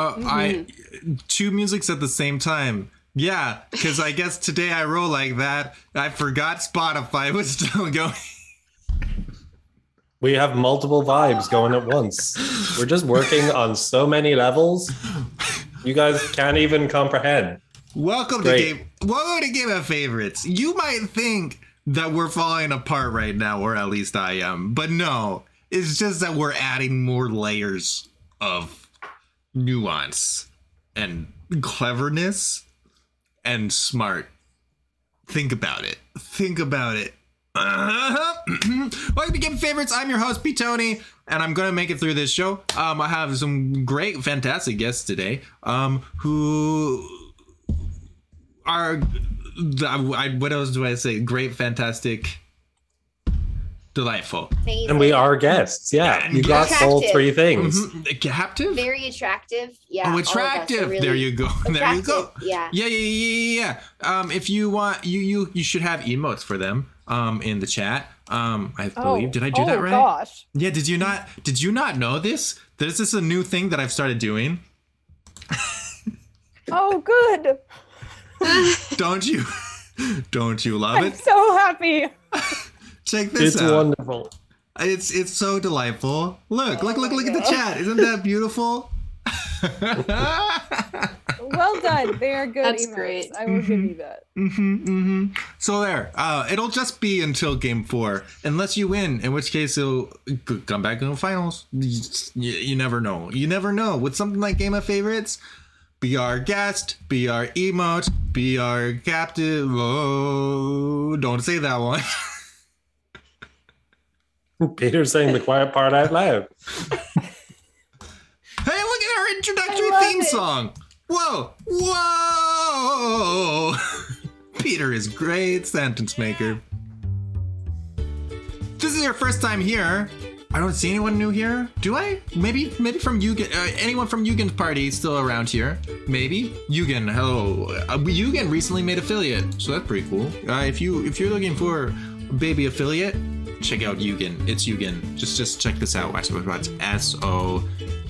Uh, I two musics at the same time. Yeah, because I guess today I roll like that. I forgot Spotify was still going. We have multiple vibes going at once. We're just working on so many levels. You guys can't even comprehend. Welcome Great. to game. Welcome to Game of Favorites. You might think that we're falling apart right now, or at least I am, but no. It's just that we're adding more layers of nuance and cleverness and smart. Think about it. Think about it. Welcome to Game Favorites. I'm your host, P. Tony, and I'm gonna make it through this show. Um, I have some great, fantastic guests today. Um, who are I, what else do I say? Great, fantastic, delightful, And we are guests. Yeah. You got sold three things. Mhm. captive. very attractive. Yeah. Oh, all of us are attractive. really there you go. There you go. Yeah. Yeah, yeah, yeah, yeah, yeah. Um, if you want, you you you should have emotes for them. Um, in the chat. Um, I believe. Did I do oh, that right? gosh. Yeah. Did you not? Did you not know this? This is a new thing that I've started doing. Oh, good. Don't you? Don't you love it? I'm it? so happy. Check this It's out. wonderful. It's it's so delightful. Look, look, look, look at the chat. Isn't that beautiful? Well done. They are good That's emotes. great. I will give you that. hmm hmm So there. Uh, it'll just be until game four, unless you win, in which case it'll come back in the finals. You, you never know. You never know. With something like Game of Favorites, be our guest, be our emote, be our captive. Oh, don't say that one. Peter's saying the quiet part out loud. Hey, look at our introductory theme it. song. Whoa, whoa. Peter is great sentence maker. This is your first time here. I don't see anyone new here. Do I? Maybe, maybe from Yugen. Uh, anyone from Yugen's party still around here? Maybe. Yugen, hello. Uh, Yugen recently made affiliate, so that's pretty cool. Uh, if you if you're looking for a baby affiliate, check out Yugen. It's Yugen. Just just check this out. Watch what's S O.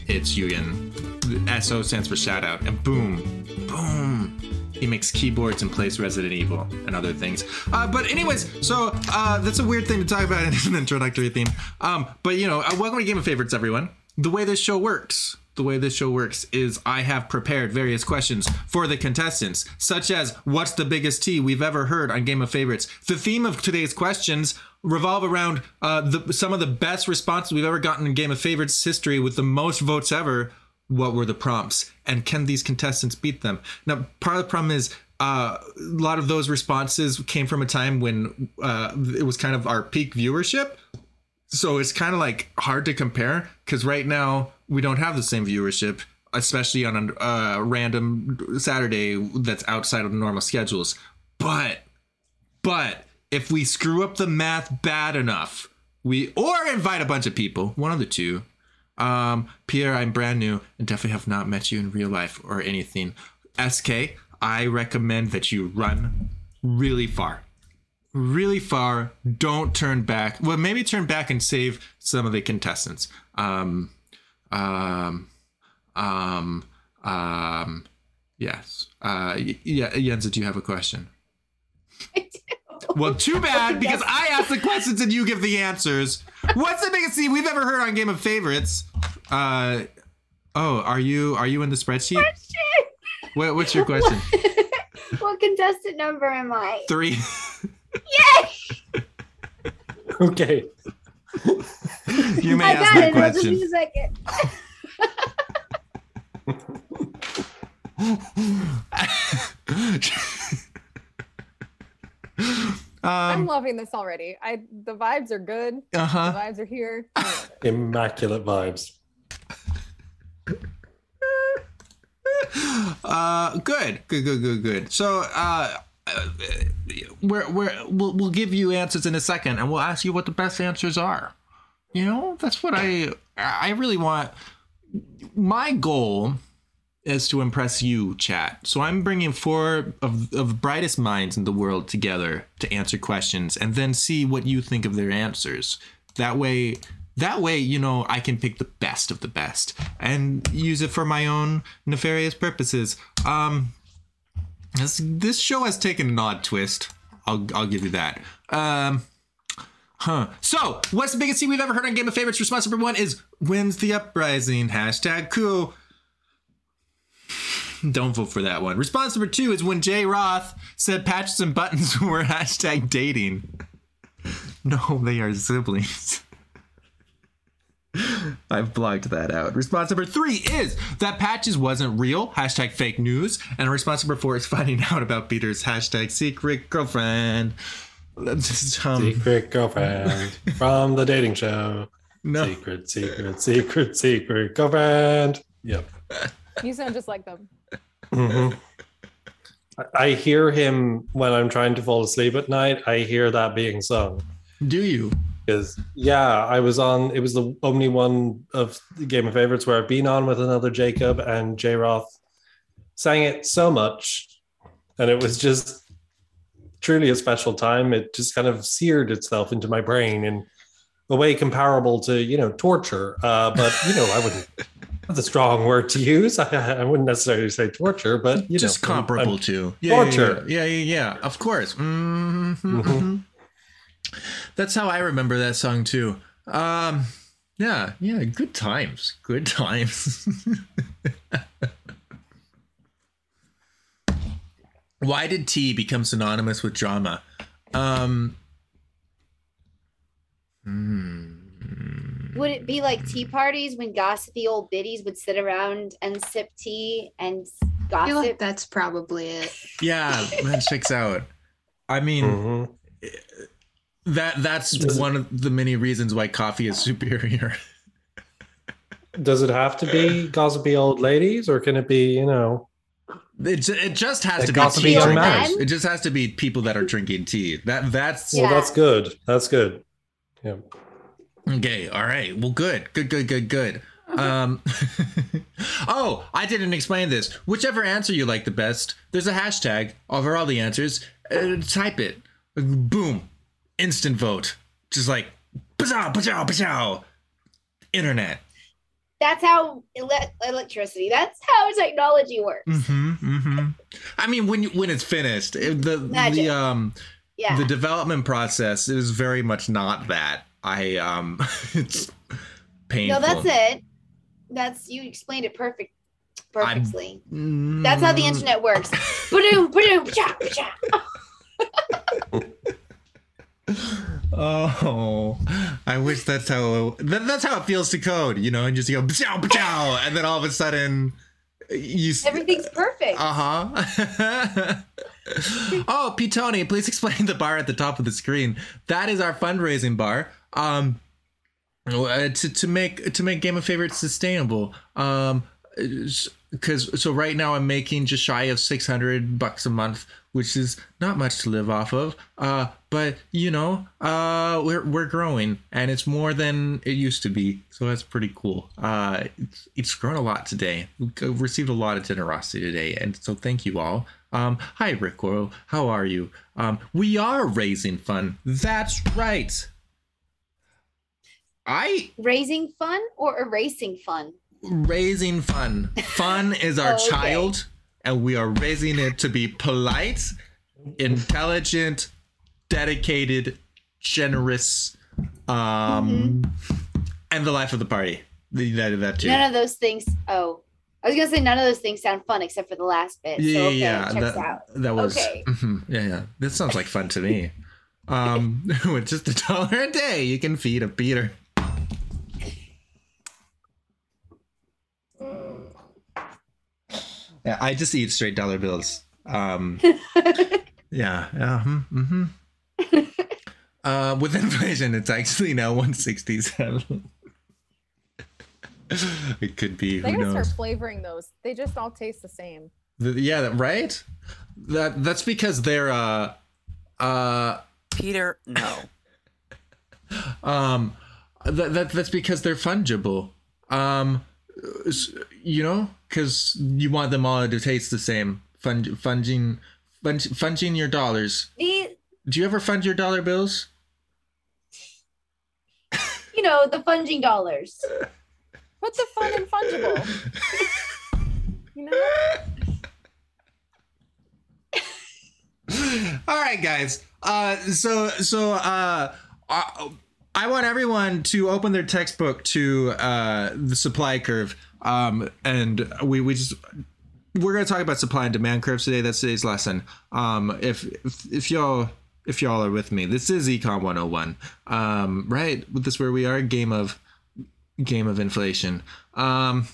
It's Yugen. S O stands for shout out, and boom, boom. He makes keyboards and plays Resident Evil and other things. Uh, but anyways, so uh, that's a weird thing to talk about in an introductory theme. Um, but you know, uh, welcome to Game of Favorites, everyone. The way this show works, the way this show works is I have prepared various questions for the contestants, such as what's the biggest tea we've ever heard on Game of Favorites. The theme of today's questions revolve around uh, the, some of the best responses we've ever gotten in Game of Favorites history with the most votes ever. What were the prompts? And can these contestants beat them? Now part of the problem is uh, a lot of those responses came from a time when uh, it was kind of our peak viewership. So it's kind of like hard to compare because right now we don't have the same viewership especially on a uh, random saturday that's outside of normal schedules but but if we screw up the math bad enough we or invite a bunch of people one of the two um, Pierre, I'm brand new and definitely have not met you in real life or anything. SK, I recommend that you run really far. Really far. Don't turn back. Well, maybe turn back and save some of the contestants. Um, um, um, um, yes. Uh, yeah, Yenza, do you have a question? Well, too bad because I ask the questions and you give the answers. What's the biggest scene we've ever heard on Game of Favorites? Uh, oh, are you are you in the spreadsheet? What, what's your question? what contestant number am I? Three. Yay! Okay. You may I ask got that it. It'll just question. be a second. I'm Um. loving this already. I the vibes are good. Uh The huh. vibes are here. I love it. Immaculate vibes. Uh. Good. Good. Good. Good. Good. So. Uh. We're, we're, we'll, we'll give you answers in a second and we'll ask you what the best answers are. You know, that's what I I really want. My goal is to impress you, chat. So I'm bringing four of, of brightest minds in the world together to answer questions and then see what you think of their answers. That way, That way, you know, I can pick the best of the best and use it for my own nefarious purposes. Um, this this show has taken an odd twist. I'll I'll give you that. Um, huh. So, what's the biggest thing we've ever heard on Game of Favorites? Response number one is wins the uprising. Hashtag cool. Don't vote for that one. Response number two is when Jay Roth said patches and buttons were hashtag dating. No, they are siblings. I've blocked that out. Response number three is that patches wasn't real. Hashtag fake news. And response number four is finding out about Peter's hashtag secret girlfriend. Let's just, um, Secret girlfriend from the dating show. no. Secret, secret, secret, secret girlfriend. Yep. You sound just like them. Mhm. I- I hear him when I'm trying to fall asleep at night. I hear that being sung. Do you? Because yeah, I was on. It was the only one of the Game of Favorites where I've been on with another Jacob and J Roth sang it so much, and it was just truly a special time. It just kind of seared itself into my brain in a way comparable to you know torture. Uh, but you know, I wouldn't. That's a strong word to use. I, I wouldn't necessarily say torture, but you just know, I'm- comparable I'm- to yeah, yeah, Torture. Yeah, yeah, yeah, yeah. Of course. Mhm, Mhm. That's how I remember that song too. Um, yeah, yeah. Good times. Good times. Why did tea become synonymous with drama? Um, hmm. Would it be like tea parties when gossipy old biddies would sit around and sip tea and s- I feel like gossip? that's probably it. Yeah, that checks out. I mean, Mhm. That that's Does it- one of the many reasons why coffee is superior. Does it have to be gossipy old ladies, or can it be you know? It, it just has to be tea young drinkers. men? It just has to be people that are drinking tea. That that's Well, Yeah. that's good. That's good. Yeah. okay. All right. Well, good. Good. Good. Good. Good. Um. oh, I didn't explain this. Whichever answer you like the best, there's a hashtag over all the answers. Uh, type it. Boom. Instant vote. Just like bachow, bachow, bachow. Internet. That's how ele- electricity. That's how technology works. Mm-hmm, mm-hmm. I mean, when you, when it's finished, the Magic. the um Yeah. the development process is very much not that. I um, it's painful. no, that's it. That's you explained it perfect, perfectly. Mm. That's how the internet works. Ba-doom, ba-doom, ba-cha, ba-cha. Oh, I wish that's how that, that's how it feels to code. You know, and just go chow chow, and then all of a sudden you. Everything's perfect. Uh huh. oh, P. Tony, please explain the bar at the top of the screen. That is our fundraising bar. Um, uh, to to make to make Game of Favorites sustainable. Um, because so right now I'm making just shy of six hundred bucks a month, which is not much to live off of. Uh, but you know, uh, we're we're growing, and it's more than it used to be, so that's pretty cool. Uh, it's it's grown a lot today. We've received a lot of generosity today, and so thank you all. Um, hi Rick Oil, how are you? Um, we are raising fun. That's right. I Raising fun or erasing fun? raising fun. Fun is our Okay. child, and we are raising it to be polite, intelligent, dedicated, generous, um, and the life of the party. That, that too. None of those things. Oh, I was gonna say none of those things sound fun except for the last bit. yeah, so okay, yeah, that, that was. Okay. mhm, yeah, yeah. This sounds like fun to me. Um, with just a dollar a day, you can feed a Peter. Yeah, I just eat straight dollar bills. Um, yeah, yeah. Mm-hmm. uh, with inflation, it's actually now one sixty seven. it could be. They Who gotta start flavoring those. They just all taste the same. The- yeah, right. That that's because they're uh uh Peter, no. um that, that that's because they're fungible. Um, s- you know, because you want them all to taste the same. Fun, funging, fung, funging your dollars. The, Do you ever fund your dollar bills? you know, the funging dollars. What's the fun and fungible. You know? All right, guys. Uh, so so uh, I, I want everyone to open their textbook to uh, the supply curve. Um, and we we just we're gonna talk about supply and demand curves today. That's today's lesson. Um, if if, if y'all if y'all are with me, this is Econ 101. Um, right? This is where we are. Game of game of inflation. Um,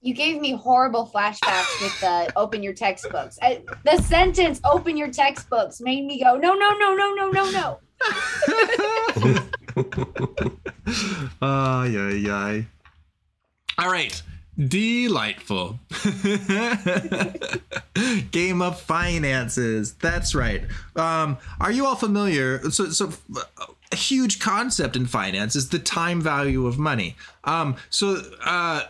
You gave me horrible flashbacks with the open your textbooks. I, the sentence "open your textbooks" made me go, no, no, no, no, no, no, no. Ay, ay, ay. All right. Delightful. Game of finances. That's right. Um, are you all familiar? So, so a huge concept in finance is the time value of money. Um, so, uh,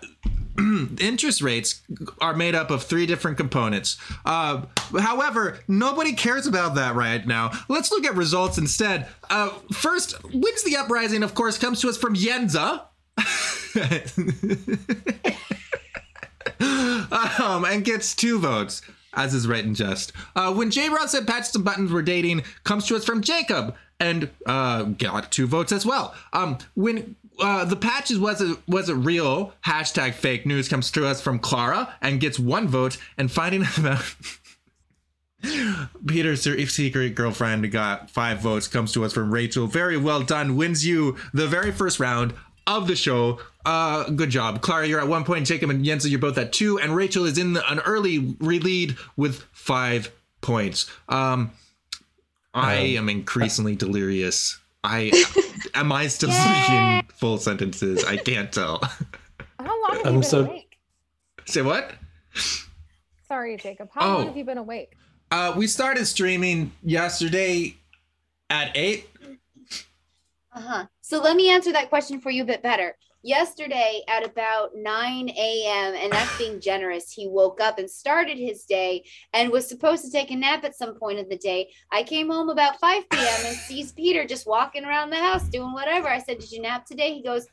interest rates are made up of three different components. Uh, however, nobody cares about that right now. Let's look at results instead. Uh, first, wins the uprising, of course, comes to us from Yenza. um, and gets two votes, as is right and just. Uh, when J Rod said Patches and Buttons were dating, comes to us from Jacob and uh, got two votes as well. Um, when uh, the patches wasn't was a real hashtag fake news comes to us from Clara and gets one vote, and finding about Peter's secret girlfriend got five votes comes to us from Rachel. Very well done. Wins you the very first round of the show. Uh, good job, Clara. You're at one point. Jacob and Yenza, you're both at two, and Rachel is in the, an early lead with five points. Um, I am increasingly delirious. I am I still Yay! speaking full sentences? I can't tell. How long have I'm you been so- awake? Say what? Sorry, Jacob. How Oh. long have you been awake? Uh, we started streaming yesterday at eight. Uh huh. So let me answer that question for you a bit better. Yesterday at about 9 a.m., and that's being generous, he woke up and started his day and was supposed to take a nap at some point of the day. I came home about 5 p.m. and sees Peter just walking around the house doing whatever. I said, Did you nap today? He goes,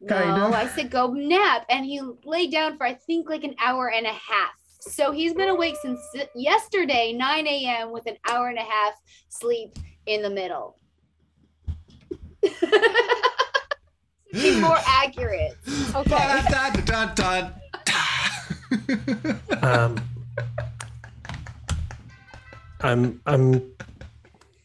No. Kinda. I said, Go nap. And he lay down for, I think, like an hour and a half. So he's been awake since yesterday, 9 a.m., with an hour and a half sleep in the middle. Be more accurate. Okay. Dun, dun, dun, dun. Um, I'm I'm.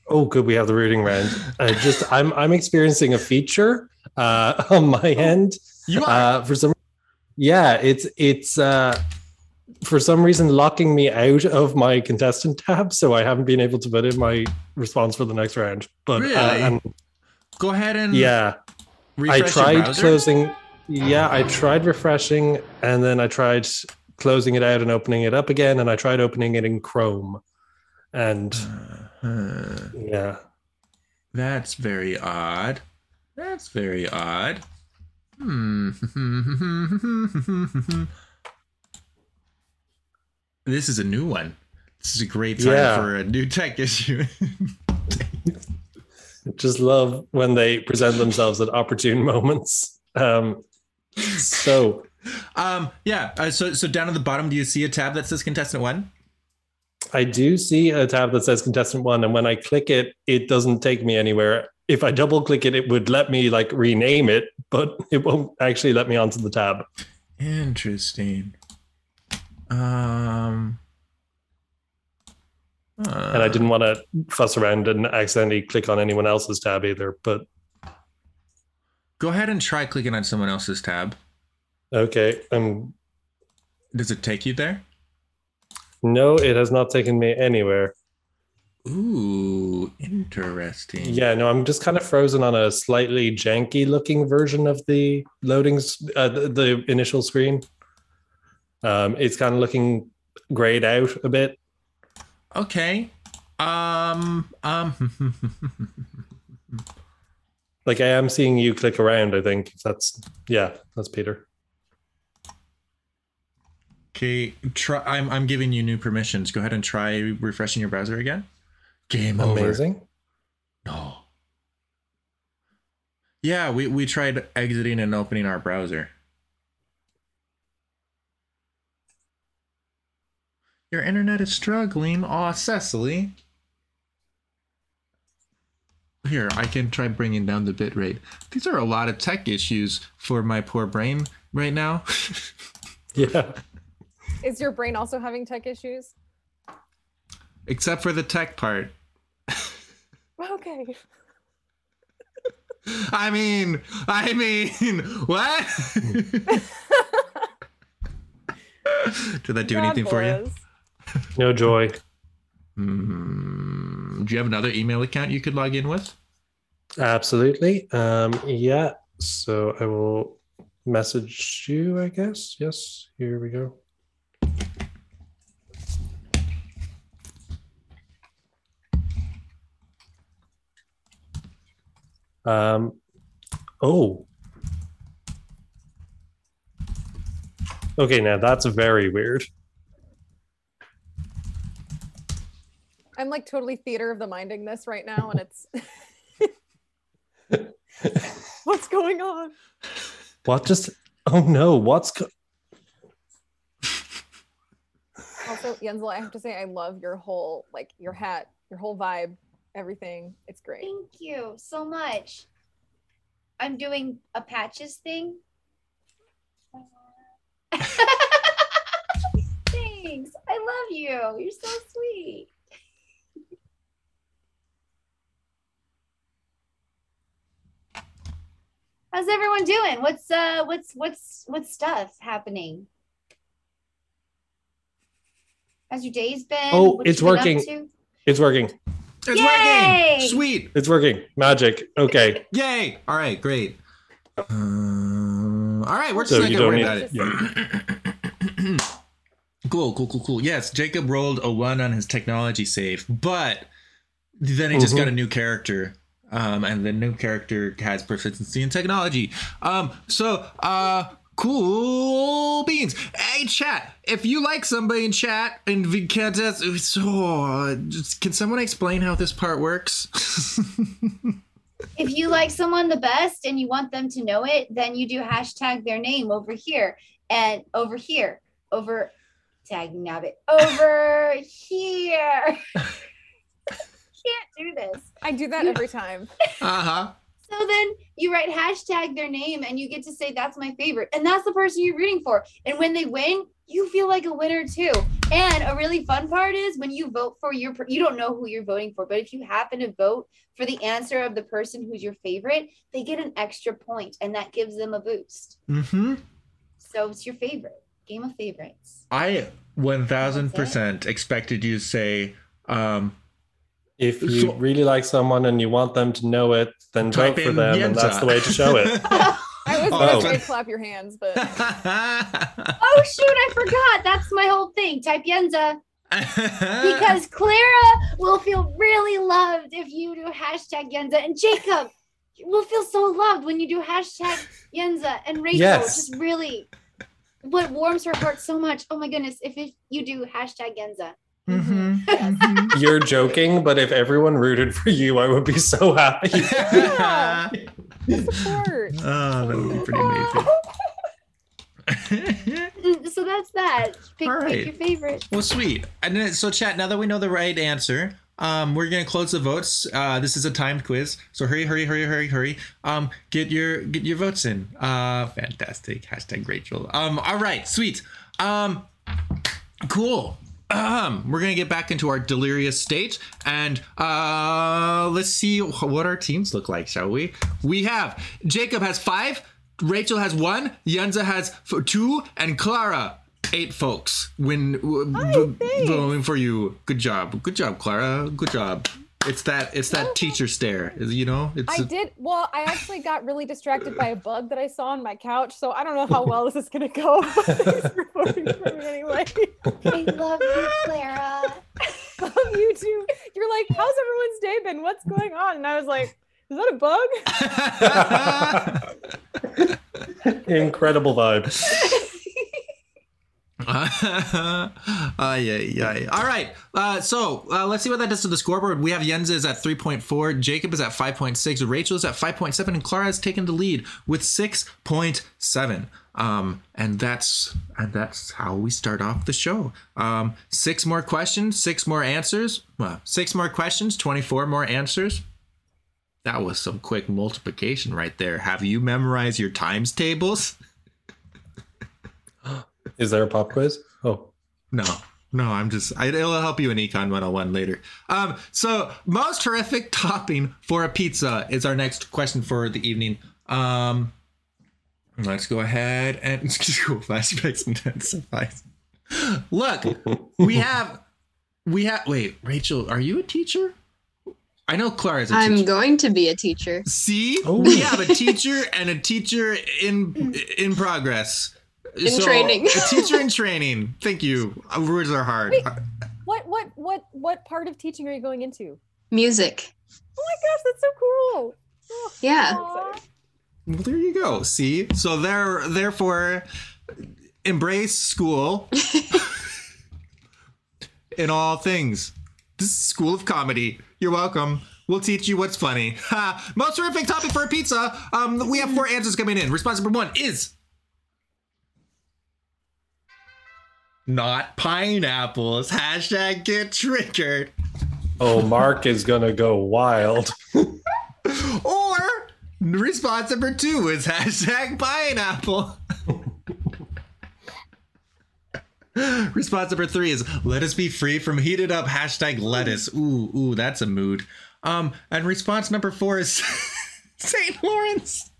Oh, good. We have the rooting round. I just I'm I'm experiencing a feature uh, on my end. You are. Uh, for some, yeah, it's it's uh, for some reason locking me out of my contestant tab, so I haven't been able to put in my response for the next round. But Really? uh, and Go ahead and yeah, I tried closing. Yeah, I tried refreshing, and then I tried closing it out and opening it up again, and I tried opening it in Chrome, and Uh, yeah, that's very odd. That's very odd. Hmm. this is a new one. This is a great time Yeah. for a new tech issue. just love when they present themselves at opportune moments. Um, so um. Yeah. Uh, so so down at the bottom, do you see a tab that says contestant one? I do see a tab that says contestant one, and when I click it, it doesn't take me anywhere. If I double click it, it would let me like rename it, but it won't actually let me onto the tab. Interesting. Um. And I didn't want to fuss around and accidentally click on anyone else's tab either. But Go ahead and try clicking on someone else's tab. okay, um, Does it take you there? no, it has not taken me anywhere. Ooh, interesting. Yeah, no, I'm just kind of frozen on a slightly janky looking version of the loading, uh, the, the initial screen. Um, it's kind of looking grayed out a bit. Okay. Um. Um. Like I am seeing you click around. I think that's yeah, that's Peter. okay. Try. I'm. I'm giving you new permissions. Go ahead and try refreshing your browser again. Game over. Amazing. No. Yeah, we, we tried exiting and opening our browser. Your internet is struggling. Aw, Cecily. Here, I can try bringing down the bitrate. These are a lot of tech issues for my poor brain right now. Yeah. Is your brain also having tech issues? Except for the tech part. Okay. I mean, I mean, what? Did that do God anything for you? Bless. No joy. Mm, do you have another email account you could log in with? Absolutely. Um, yeah. So I will message you, I guess. Yes. Here we go. Um, oh. Okay, now that's very weird. I'm like totally theater of the minding this right now, and it's what's going on? What just? Oh no! What's go- Also, Yenzel, I have to say I love your whole like your hat, your whole vibe, everything. It's great. Thank you so much. I'm doing a patches thing. Thanks. I love you. You're so sweet. How's everyone doing? What's uh what's what's what's stuff happening? How's your days been? Oh, What you it's been up working. It's working. It's Yay! working! Sweet! It's working. Magic. Okay. Yay! All right, great. Uh, all right, we're just So not gonna don't worry about it. Yeah. Cool, cool, cool, cool. Yes, Jacob rolled a one on his technology save, but then he just Mhm. got a new character. Um, and the new character has proficiency in technology. Um, so uh cool beans. Hey chat, if you like somebody in chat and we can't just so just, can someone explain how this part works? If you like someone the best and you want them to know it, then you do hashtag their name over here and over here, over tag nabbit over here. Can't do this. I do that every time. uh-huh. So then you write hashtag their name and you get to say that's my favorite. And that's the person you're rooting for. And when they win, you feel like a winner too. And a really fun part is when you vote for your you don't know who you're voting for, but if you happen to vote for the answer of the person who's your favorite, they get an extra point and that gives them a boost. Mm-hmm. So it's your favorite. Game of favorites. I one thousand percent expected you to say um If you So- really like someone and you want them to know it, then Type vote for in them, and that's the way to show it. I was Oh. gonna say clap your hands, but Oh shoot, I forgot. That's my whole thing. Type Yenza. Because Clara will feel really loved if you do hashtag Yenza. And Jacob will feel so loved when you do hashtag Yenza. And Rachel Yes. just really what warms her heart so much. Oh my goodness, if it, you do hashtag Yenza. Mhm, mhm. You're joking, but if everyone rooted for you, I would be so happy. Yeah. support. oh, that would be pretty amazing. So that's that. Pick, All pick your favorite. well, sweet. And then, so, chat. Now that we know the right answer, um, we're gonna close the votes. Uh, this is a timed quiz, so hurry, hurry, hurry, hurry, hurry. Um, get your get your votes in. Uh, fantastic. Hashtag Rachel. Um, all right, sweet. Um, cool. Um, we're gonna get back into our delirious state, and uh, let's see what our teams look like, shall we? We have Jacob has five, Rachel has one, Yenza has two, and Clara eight folks. When thanks. voting for you, good job, good job, Clara, good job. It's that it's that oh. teacher stare, you know. It's I did well. I actually got really distracted by a bug that I saw on my couch, so I don't know how well this is gonna go. But thanks for voting for me anyway. I love you, Clara. Love you too. You're like, how's everyone's day been? What's going on? And I was like, is that a bug? Incredible vibe. uh, yeah, yeah. All right. Uh, so uh, let's see what that does to the scoreboard. We have Jens is at 3.4, Jacob is at 5.6, Rachel is at 5.7, and Clara has taken the lead with 6.7. Um, and that's and that's how we start off the show. Um, six more questions, six more answers. Well, six more questions, 24 more answers. That was some quick multiplication right there. Have you memorized your times tables? Is there a pop quiz? Oh, No, no, I'm just, I, it'll help you in Econ 101 later. Um, so, most horrific topping for a pizza is our next question for the evening. Um, let's go ahead and go flashbacks intensifies. Look, we have, we have, wait, Rachel, are you a teacher? I know Clara's a I'm teacher. I'm going to be a teacher. See, Oh. we have a teacher and a teacher in in progress. In training. a teacher in training. Thank you. Uh, Words are hard. Wait. What what what what part of teaching are you going into? Music. Oh my gosh, that's so cool. Oh, Yeah. so. Well, there you go. See, so there, therefore, embrace school in all things. This is School of Comedy. You're welcome. We'll teach you what's funny. Ha! Most terrific topic for a pizza. Um, we have four answers coming in. Response number one is not pineapples. Hashtag get triggered. oh, Mark is gonna go wild. Or response number two is hashtag pineapple. response number three is let us be free from heated up hashtag lettuce. Ooh, ooh, that's a mood. Um, and response number four is St. Lawrence.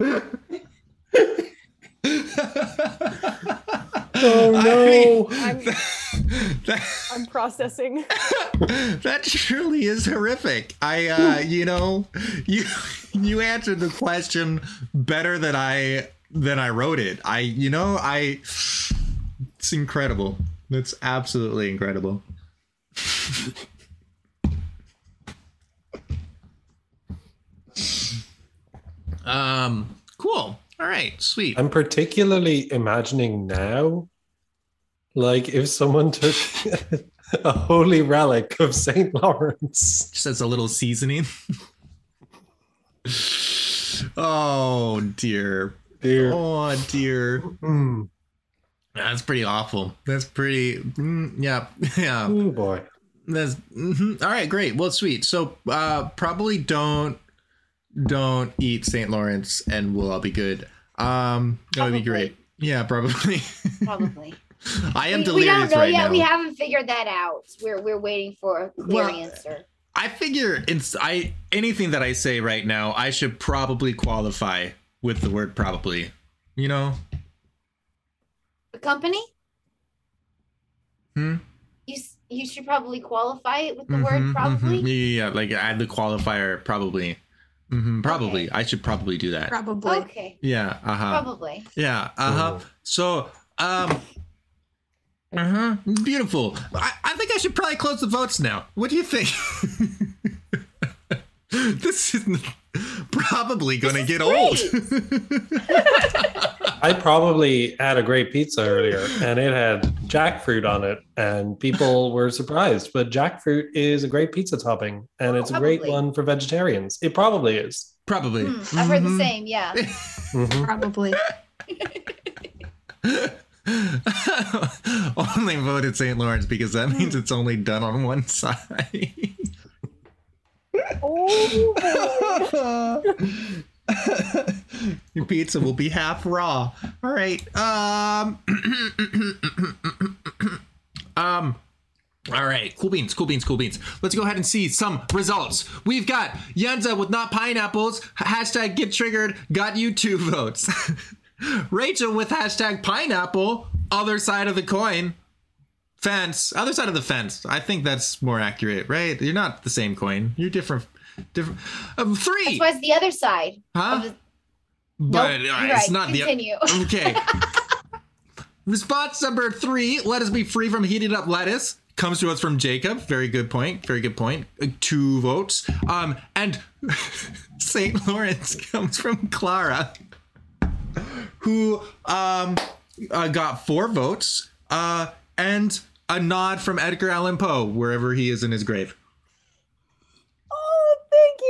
Oh no! I'm That, I'm processing. that truly is horrific. I, uh, you know, you you answered the question better than I than I wrote it. I, you know, I. It's incredible. It's absolutely incredible. um. Cool. All right. Sweet. I'm particularly imagining now, like if someone took a holy relic of Saint Lawrence. just as a little seasoning. oh dear. Dear. Oh dear. Mm. That's pretty awful. That's pretty. Mm, yeah, yeah. Oh boy. That's mhm. All right. Great. Well, sweet. So, uh, probably don't don't eat St. Lawrence, and we'll all be good. Um, that would be great. Yeah, probably. Probably. I am we, we delirious don't know right yet. now. We haven't figured that out. We're we're waiting for a clear Well, answer. I figure it's I anything that I say right now, I should probably qualify with the word probably. You know? The company? Hmm? You you should probably qualify it with the Mhm, word probably. mhm. Yeah, yeah, yeah, like add the qualifier probably. Hmm probably. I should probably do that. Probably. Okay, Yeah. Uh huh. probably. Yeah. Uh huh. So, um. Uh huh. Beautiful. I, I think I should probably close the votes now. What do you think? this is probably going to get old. I probably had a great pizza earlier and it had jackfruit on it, and people were surprised. But jackfruit is a great pizza topping, and Oh, it's a great one for vegetarians. It probably is. probably. Hmm, I've heard the Mhm. same. Yeah. Mhm. Probably. only voted St. Lawrence because that means it's only done on one side. Oh boy. Your pizza will be half raw. All right. Um. um. All right. Cool beans. Cool beans. Cool beans. Let's go ahead and see some results. We've got Yenza with not pineapples. Hashtag get triggered. Got you two votes. Rachel with hashtag pineapple. Other side of the coin. Fence. Other side of the fence. I think that's more accurate, right? You're not the same coin. You're different. Different. Um, three. That's why it's the other side. Huh? The, But nope, uh, you're it's right. not Continue. the okay. Response number three: Let us be free from heated up lettuce. comes to us from Jacob. Very good point. Very good point. Uh, two votes. Um, and St. Lawrence comes from Clara, who um uh, got four votes. Uh, and a nod from Edgar Allan Poe wherever he is in his grave.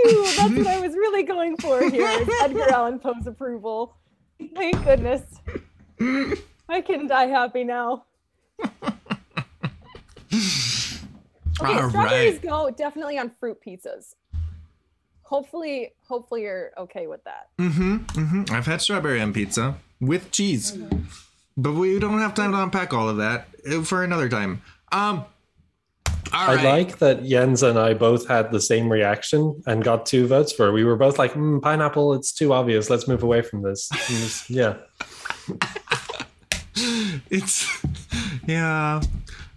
You. That's what I was really going for here. Is Edgar Allan Poe's approval. Thank goodness. I can die happy now. Okay, All strawberries right. go definitely on fruit pizzas. Hopefully, hopefully you're okay with that. Mm-hmm. Mm-hmm. I've had strawberry on pizza with cheese, but we don't have time to unpack all of that uh, for another time. Um. I like that Jens and I both had the same reaction and got two votes for it. We were both like, mm, pineapple, it's too obvious. Let's move away from this. Just- yeah. It's yeah.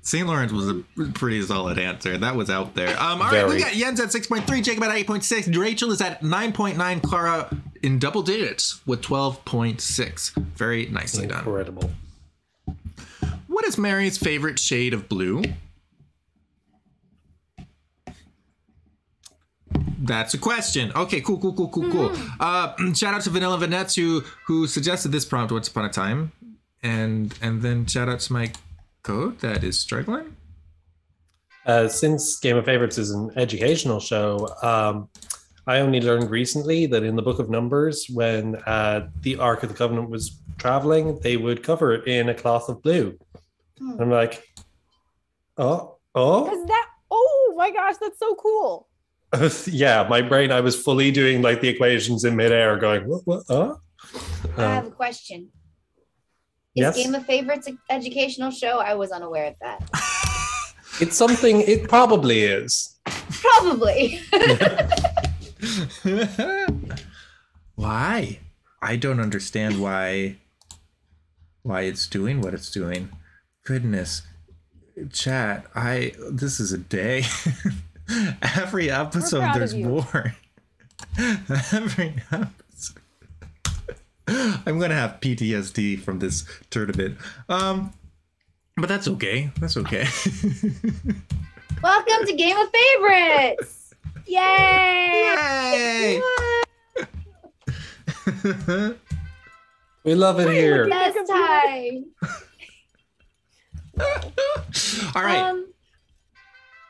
St. Lawrence was a pretty solid answer. That was out there. Um, all right, we Very. got Jens at 6.3, Jacob at 8.6, Rachel is at 9.9, Clara in double digits with 12.6. Very nicely done. Incredible. What is Mary's favorite shade of blue? That's a question. Okay, cool, cool, cool, cool, cool. Uh, shout out to Vanilla Vanets who who suggested this prompt once upon a time, and and then shout out to my code that is struggling. Uh, since Game of Favorites is an educational show, um, I only learned recently that in the Book of Numbers, when uh, the Ark of the Covenant was traveling, they would cover it in a cloth of blue. Hmm. I'm like, oh, oh, Because that, oh my gosh, that's so cool. Yeah. My brain, I was fully doing like the equations in midair, going, what, what, uh? I have Um, a question. Is yes, Game of Favorites an educational show? I was unaware of that. it's something. It probably is. Probably. why? I don't understand why why it's doing what it's doing. Goodness. Chat, I this is a day. Every episode there's you. more. Every episode. I'm gonna have PTSD from this tournament. Um but that's okay. That's okay. Welcome to Game of Favorites. Yay! Yay! We love it here. Best time. All right. Um,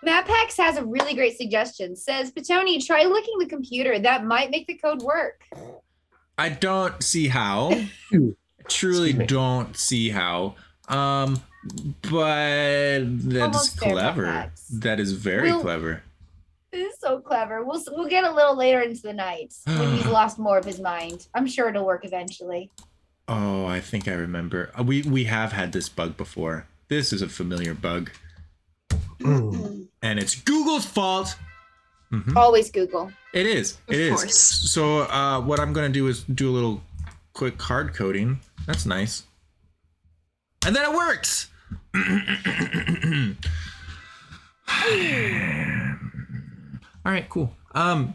MapHacks has a really great suggestion. Says, Petoni, try licking the computer. That might make the code work. I don't see how. Ew. Truly don't see how. Um, but that is Almost fair, clever. Max. That is very Well- clever. This is so clever. We'll we'll get a little later into the night when he's lost more of his mind. I'm sure it'll work eventually. Oh, I think I remember. Uh, We we have had this bug before. This is a familiar bug. And it's Google's fault. Mhm. Always Google. It is. Of It is. course. So uh, what I'm gonna do is do a little quick hard coding. That's nice. And then it works. all right, cool. Um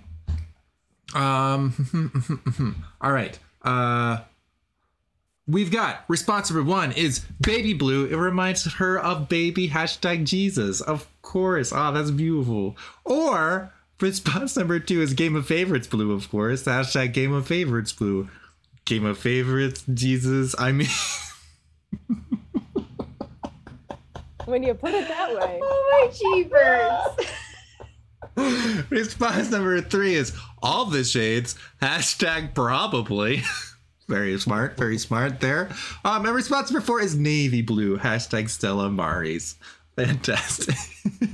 um all right. Uh We've got response number one is baby blue. It reminds her of baby hashtag Jesus. Of course. Ah, that's beautiful. Or response number two is game of favorites blue, of course. Hashtag game of favorites blue. Game of favorites, Jesus. I mean, When you put it that way. Oh my jeepers. response number three is all the shades. Hashtag probably. Very smart, very smart there. Um, and response number four is navy blue. Hashtag Stella Maris. Fantastic.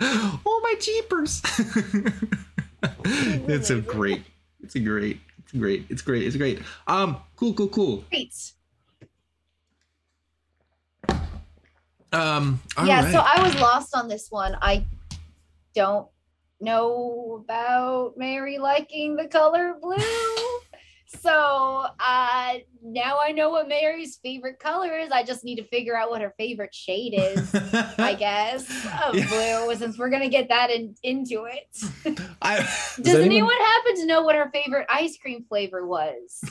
oh my jeepers. it's a great. It's a great. It's great. It's great. It's great. Um, cool, cool, cool. Great. Um, all yeah, right. so I was lost on this one. I don't know about Mary liking the color blue. So uh, now I know what Mary's favorite color is. I just need to figure out what her favorite shade is. I guess of Yeah. blue, since we're gonna get that in, into it. I, Does anyone- anyone happen to know what her favorite ice cream flavor was?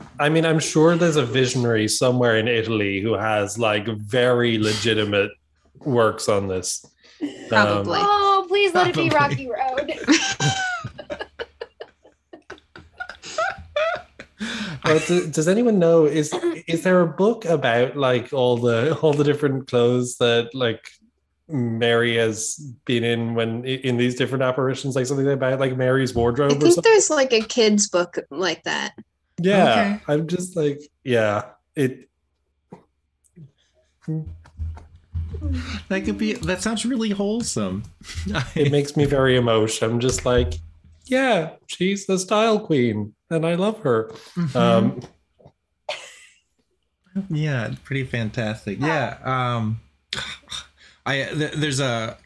I mean, I'm sure there's a visionary somewhere in Italy who has like very legitimate works on this. Probably. Um, Oh, please let it be Rocky Road. But do- does anyone know is is there a book about like all the all the different clothes that like Mary has been in when in these different apparitions, like something about like Mary's I wardrobe or think something? there's like a kid's book like that. Yeah, Okay. I'm just like, yeah, it. that could be. That sounds really wholesome. It makes me very emotional. I'm just like, yeah, she's the style queen, and I love her. Mm-hmm. Um, yeah, it's pretty fantastic. Yeah. Um, I th- there's a.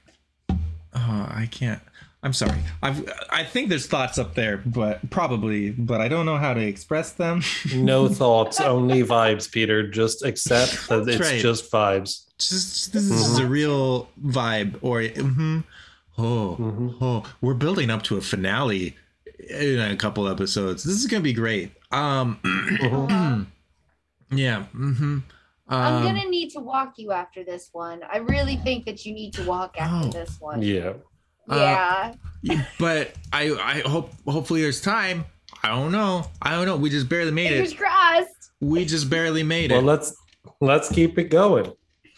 Oh, I can't. I'm sorry. I've I think there's thoughts up there, but probably, but I don't know how to express them. no thoughts, only vibes, Peter. Just accept that it's right. just vibes. just this is a real vibe or hmm oh Mhm. oh we're building up to a finale in a couple episodes this is gonna be great um Mhm. yeah mm-hmm I'm um, gonna need to walk you after this one. I really think that you need to walk after Oh. this one. Yeah. Uh, Yeah. but i i hope hopefully there's time i don't know i don't know we just barely made Fingers it crossed. we just barely made Well, it Well, let's let's keep it going.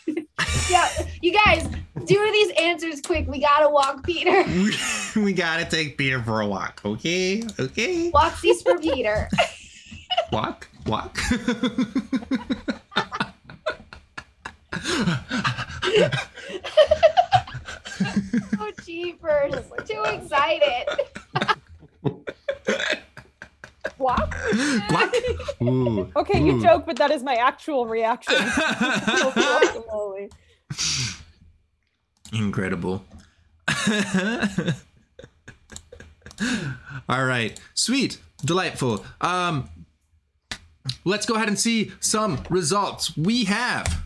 Yeah, you guys, do these answers quick. We gotta walk Peter. we, we gotta take peter for a walk okay okay Walksies for Peter. walk walk Oh, jeepers. Too excited. What? walk Ooh. Okay, you joke, but that is my actual reaction. Incredible. All right. Sweet. Delightful. Um let's go ahead and see some results. We have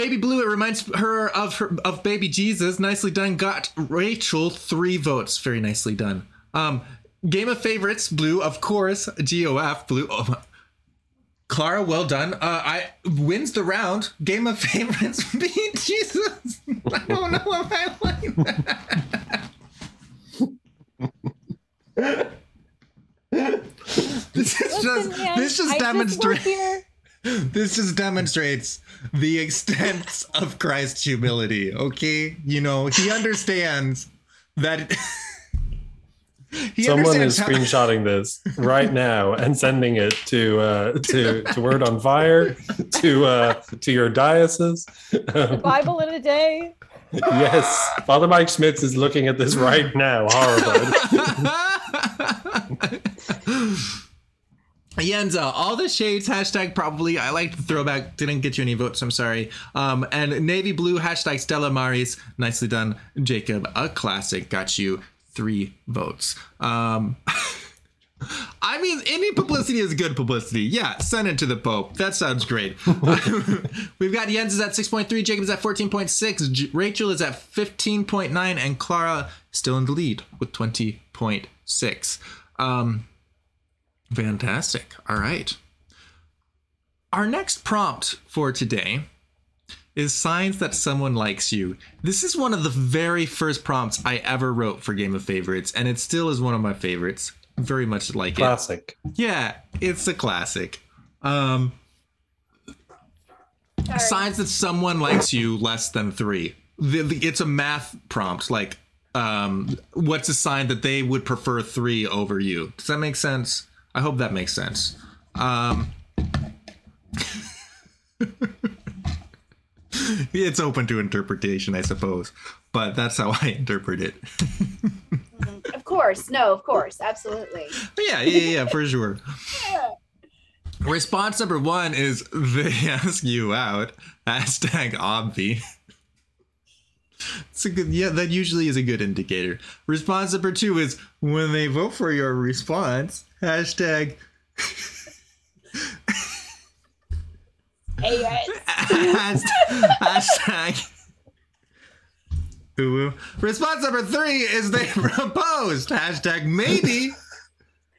Baby Blue, it reminds her of her of baby Jesus. Nicely done. Got Rachel three votes. Very nicely done. Um, Game of Favorites, Blue, of course. GOF, Blue. Oh, Clara, well done. Uh, I wins the round. Game of Favorites, beat Jesus. I don't know if I like that. this is Listen, just man, this just demonstrates this just demonstrates the extent of Christ's humility. Okay, you know he understands that. he Someone is how- screenshotting this right now and sending it to uh, to to Word on Fire, to uh, to your diocese. Um, Bible in a day. yes, Father Mike Schmitz is looking at this right now, horrified. Yenza, all the shades hashtag probably. I like the throwback. Didn't get you any votes. I'm sorry. Um, and navy blue hashtag Stella Maris. Nicely done, Jacob. A classic. Got you three votes. Um, I mean, any publicity is good publicity. Yeah, send it to the Pope. That sounds great. We've got Jens is at 6.3, Jacob is at 14.6, J- Rachel is at 15.9, and Clara still in the lead with 20.6. Um, fantastic. All right. Our next prompt for today is signs that someone likes you. This is one of the very first prompts I ever wrote for Game of Favorites, and it still is one of my favorites. Very much like it. Classic. Yeah, it's a classic. Um, Sorry. signs that someone likes you less than three. The, the- it's a math prompt. Like, um, what's a sign that they would prefer three over you? Does that make sense? I hope that makes sense. Um, it's open to interpretation, I suppose, but that's how I interpret it. Of course. No, of course. Absolutely. yeah, yeah, yeah, for sure. Response number one is they ask you out. Hashtag obvi. It's a good yeah, that usually is a good indicator. Response number two is when they vote for your response, hashtag Guys. Hashtag. Response number three is they proposed. Hashtag maybe.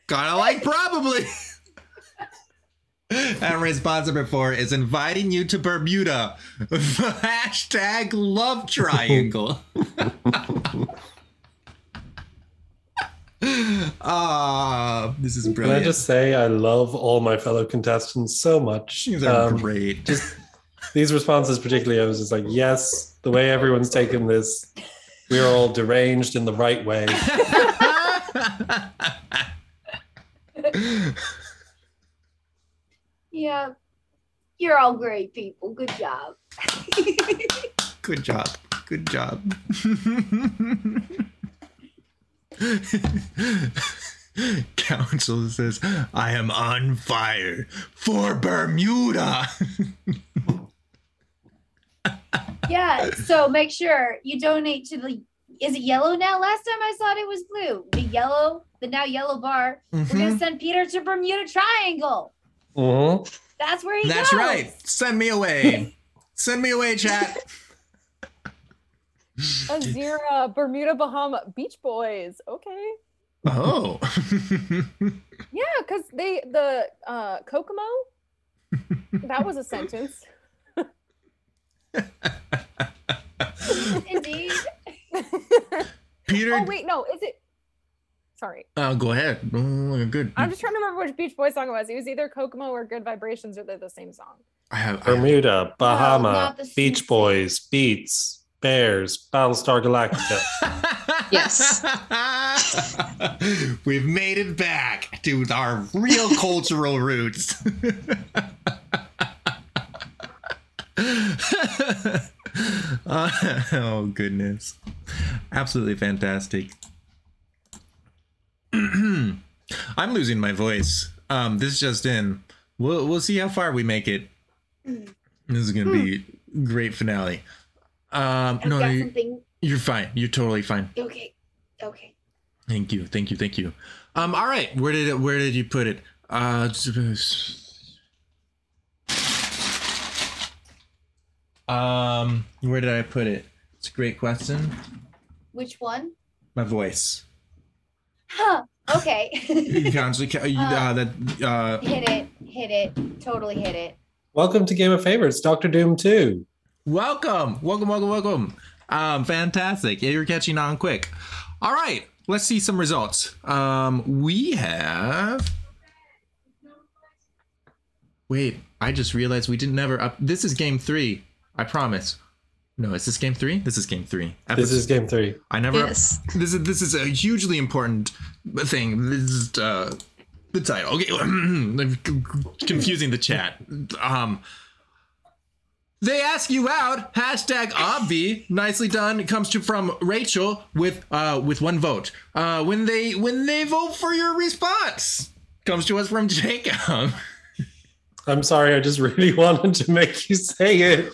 Kinda like probably. And response number four is inviting you to Bermuda. Hashtag love triangle. Ah, this is brilliant. Can I just say I love all my fellow contestants so much. These are Um, great. just these responses particularly i was just like yes the way everyone's taken this we are all deranged in the right way Yeah. You're all great people. Good job. Good job. Good job. Council says, I am on fire for Bermuda. yeah. So make sure you donate to the. Is it yellow now? Last time I saw it, it was blue. The yellow, the now yellow bar. We're Mm-hmm. gonna send Peter to Bermuda Triangle. Mhm. That's where he That's goes. right. Send me away. Send me away, chat. Azira, Bermuda, Bahama, Beach Boys. Okay. Oh. Yeah, because they the uh Kokomo. that was a sentence. Indeed. Peter. Oh wait, no, is it? Sorry, Oh, go ahead. Oh, good. I'm just trying to remember which Beach Boys song it was. It was either Kokomo or Good Vibrations, or they're the same song. I have. Bermuda bahama not beach boys beats bears battlestar galactica Yes. We've made it back to our real cultural roots. Uh, oh goodness. Absolutely fantastic. I'm losing my voice. Um this is just in. We'll we'll see how far we make it. This is gonna be great finale. Um I've no, got you, something. you're fine. You're totally fine. Okay. Okay. Thank you, thank you, thank you. Um, all right, where did it? Where did you put it? Uh, um, where did I put it? It's a great question. Which one? My voice. Huh. Okay. You constantly, ca- you- uh, that uh, hit it. Hit it. Totally hit it. welcome to game of favorites dr doom 2 welcome, welcome, welcome, welcome. Um, fantastic. Yeah, you're catching on quick. All right, let's see some results. Um, we have. Wait, I just realized we didn't never up. This is game three. I promise. No, is this game three? This is game three. this is game three I never. Yes. This is this is a hugely important thing. This is uh, the title. Okay, confusing the chat. Um, they ask you out. Hashtag obvi. Nicely done. It comes to from Rachel with uh with one vote. Uh, when they when they vote for your response comes to us from Jacob. i'm sorry i just really wanted to make you say it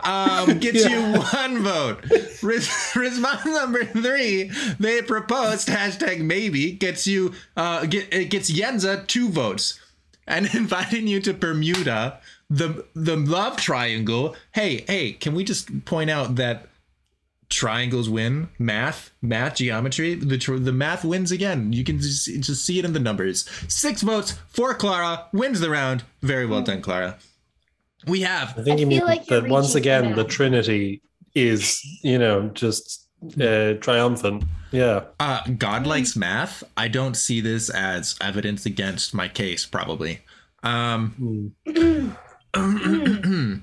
um, gets Yeah. you one vote. Res- response number three, they proposed hashtag maybe gets you uh get it gets Yenza two votes, and inviting you to Bermuda, the the love triangle. Hey hey, can we just point out that triangles win math math geometry the tr- the math wins again you can just, just see it in the numbers six votes for clara wins the round very well done clara we have i think I you mean like that once again the trinity is you know just uh, triumphant yeah Uh, God likes math. I don't see this as evidence against my case, probably. Um, Hmm. mhm.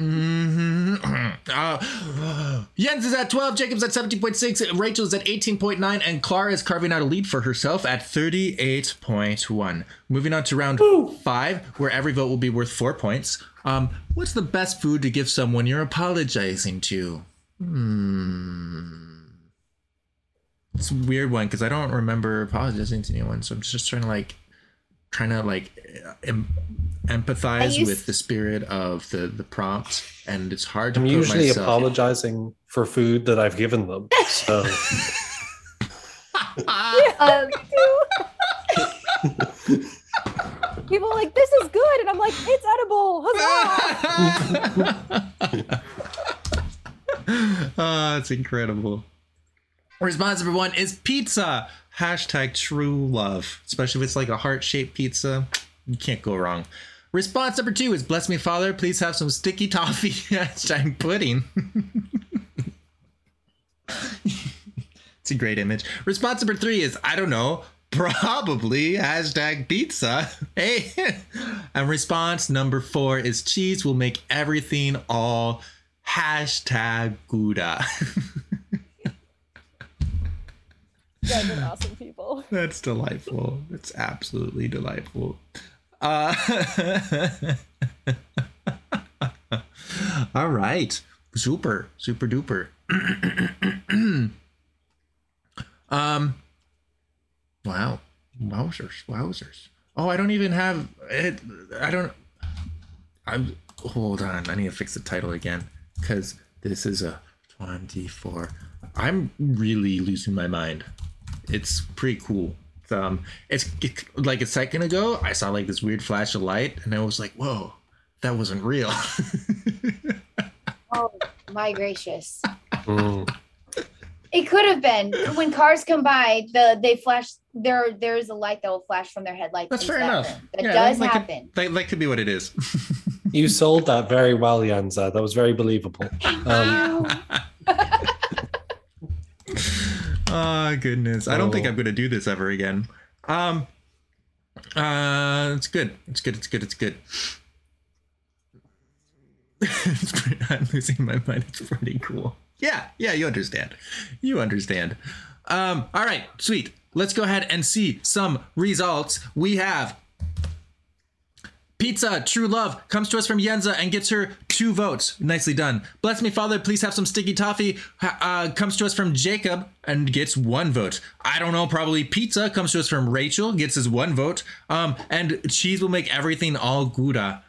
Mhm. Uh, Jens is at 12, Jacob's at 17.6, Rachel's at 18.9, and Clara is carving out a lead for herself at 38.1. Moving on to round five, where every vote will be worth four points. Um, what's the best food to give someone you're apologizing to? Hmm. It's a weird one because I don't remember apologizing to anyone, so I'm just trying to like, trying to like em- empathize used- with the spirit of the the prompt, and it's hard to i'm usually myself. apologizing for food that i've given them so Um, People are like, this is good. And I'm like, it's edible. Huzzah! oh, that's incredible. Response number one is pizza. Hashtag true love. Especially if it's like a heart shaped pizza. You can't go wrong. Response number two is bless me, Father. Please have some sticky toffee. Hashtag pudding. it's a great image. Response number three is I don't know. Probably hashtag pizza. Hey. and response number four is cheese will make everything all hashtag Gouda. Awesome people. That's delightful. It's absolutely delightful. Uh, all right. Super, super duper. um, wow. Wowzers, wowzers. Oh, I don't even have it. I don't. I'm. Hold on. I need to fix the title again because this is a 24. I'm really losing my mind. It's pretty cool. Um, it's it, like a second ago, I saw like this weird flash of light, and I was like, "Whoa, that wasn't real." Oh my gracious! Mm. It could have been when cars come by. The they flash. There, there is a light that will flash from their headlights. That's fair that enough. room. That Yeah, does that could- happen. That, that could be what it is. You sold that very well, Yenza. That was very believable. Um, oh goodness, I don't think. I'm gonna do this ever again. Um, uh, it's good. It's good. It's good. It's good. I'm losing my mind. It's pretty cool. Yeah, yeah, you understand. You understand. Um, all right, sweet. Let's go ahead and see some results. We have Pizza, True Love, comes to us from Yenza and gets her two votes. Nicely done. Bless me, Father, please have some sticky toffee. Uh, comes to us from Jacob and gets one vote. I don't know, probably Pizza comes to us from Rachel, gets his one vote. Um, and Cheese will make everything all Gouda.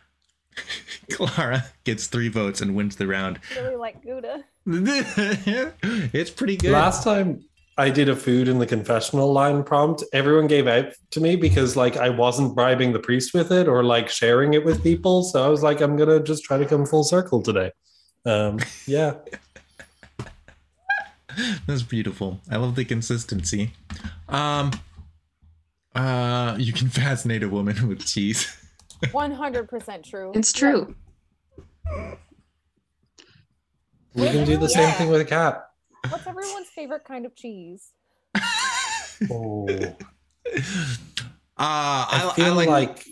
Clara gets three votes and wins the round. Really like Gouda. it's pretty good. last time I did a food in the confessional line prompt, everyone gave out to me because like I wasn't bribing the priest with it or like sharing it with people. So I was like, I'm gonna just try to come full circle today. Um, yeah. That's beautiful. I love the consistency. Um, uh, you can fascinate a woman with cheese. 100% true. It's true. You can do the same Yeah. thing with a cat. What's everyone's favorite kind of cheese? Oh. Uh, I, I feel I like, like,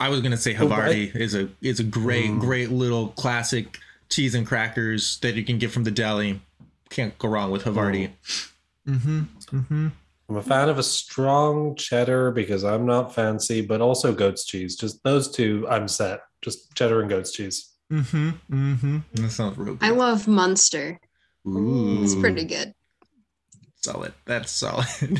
I was gonna say Oh, Havarti is a is a great Mm. great little classic cheese and crackers that you can get from the deli. Can't go wrong with Havarti. Mm-hmm. Mm-hmm. I'm a fan of a strong cheddar because I'm not fancy, but also goat's cheese. Just those two, I'm set. Just cheddar and goat's cheese. Mm-hmm. Mm-hmm. That sounds real good. I love Munster. Ooh, It's pretty good. solid. That's solid. Sarah,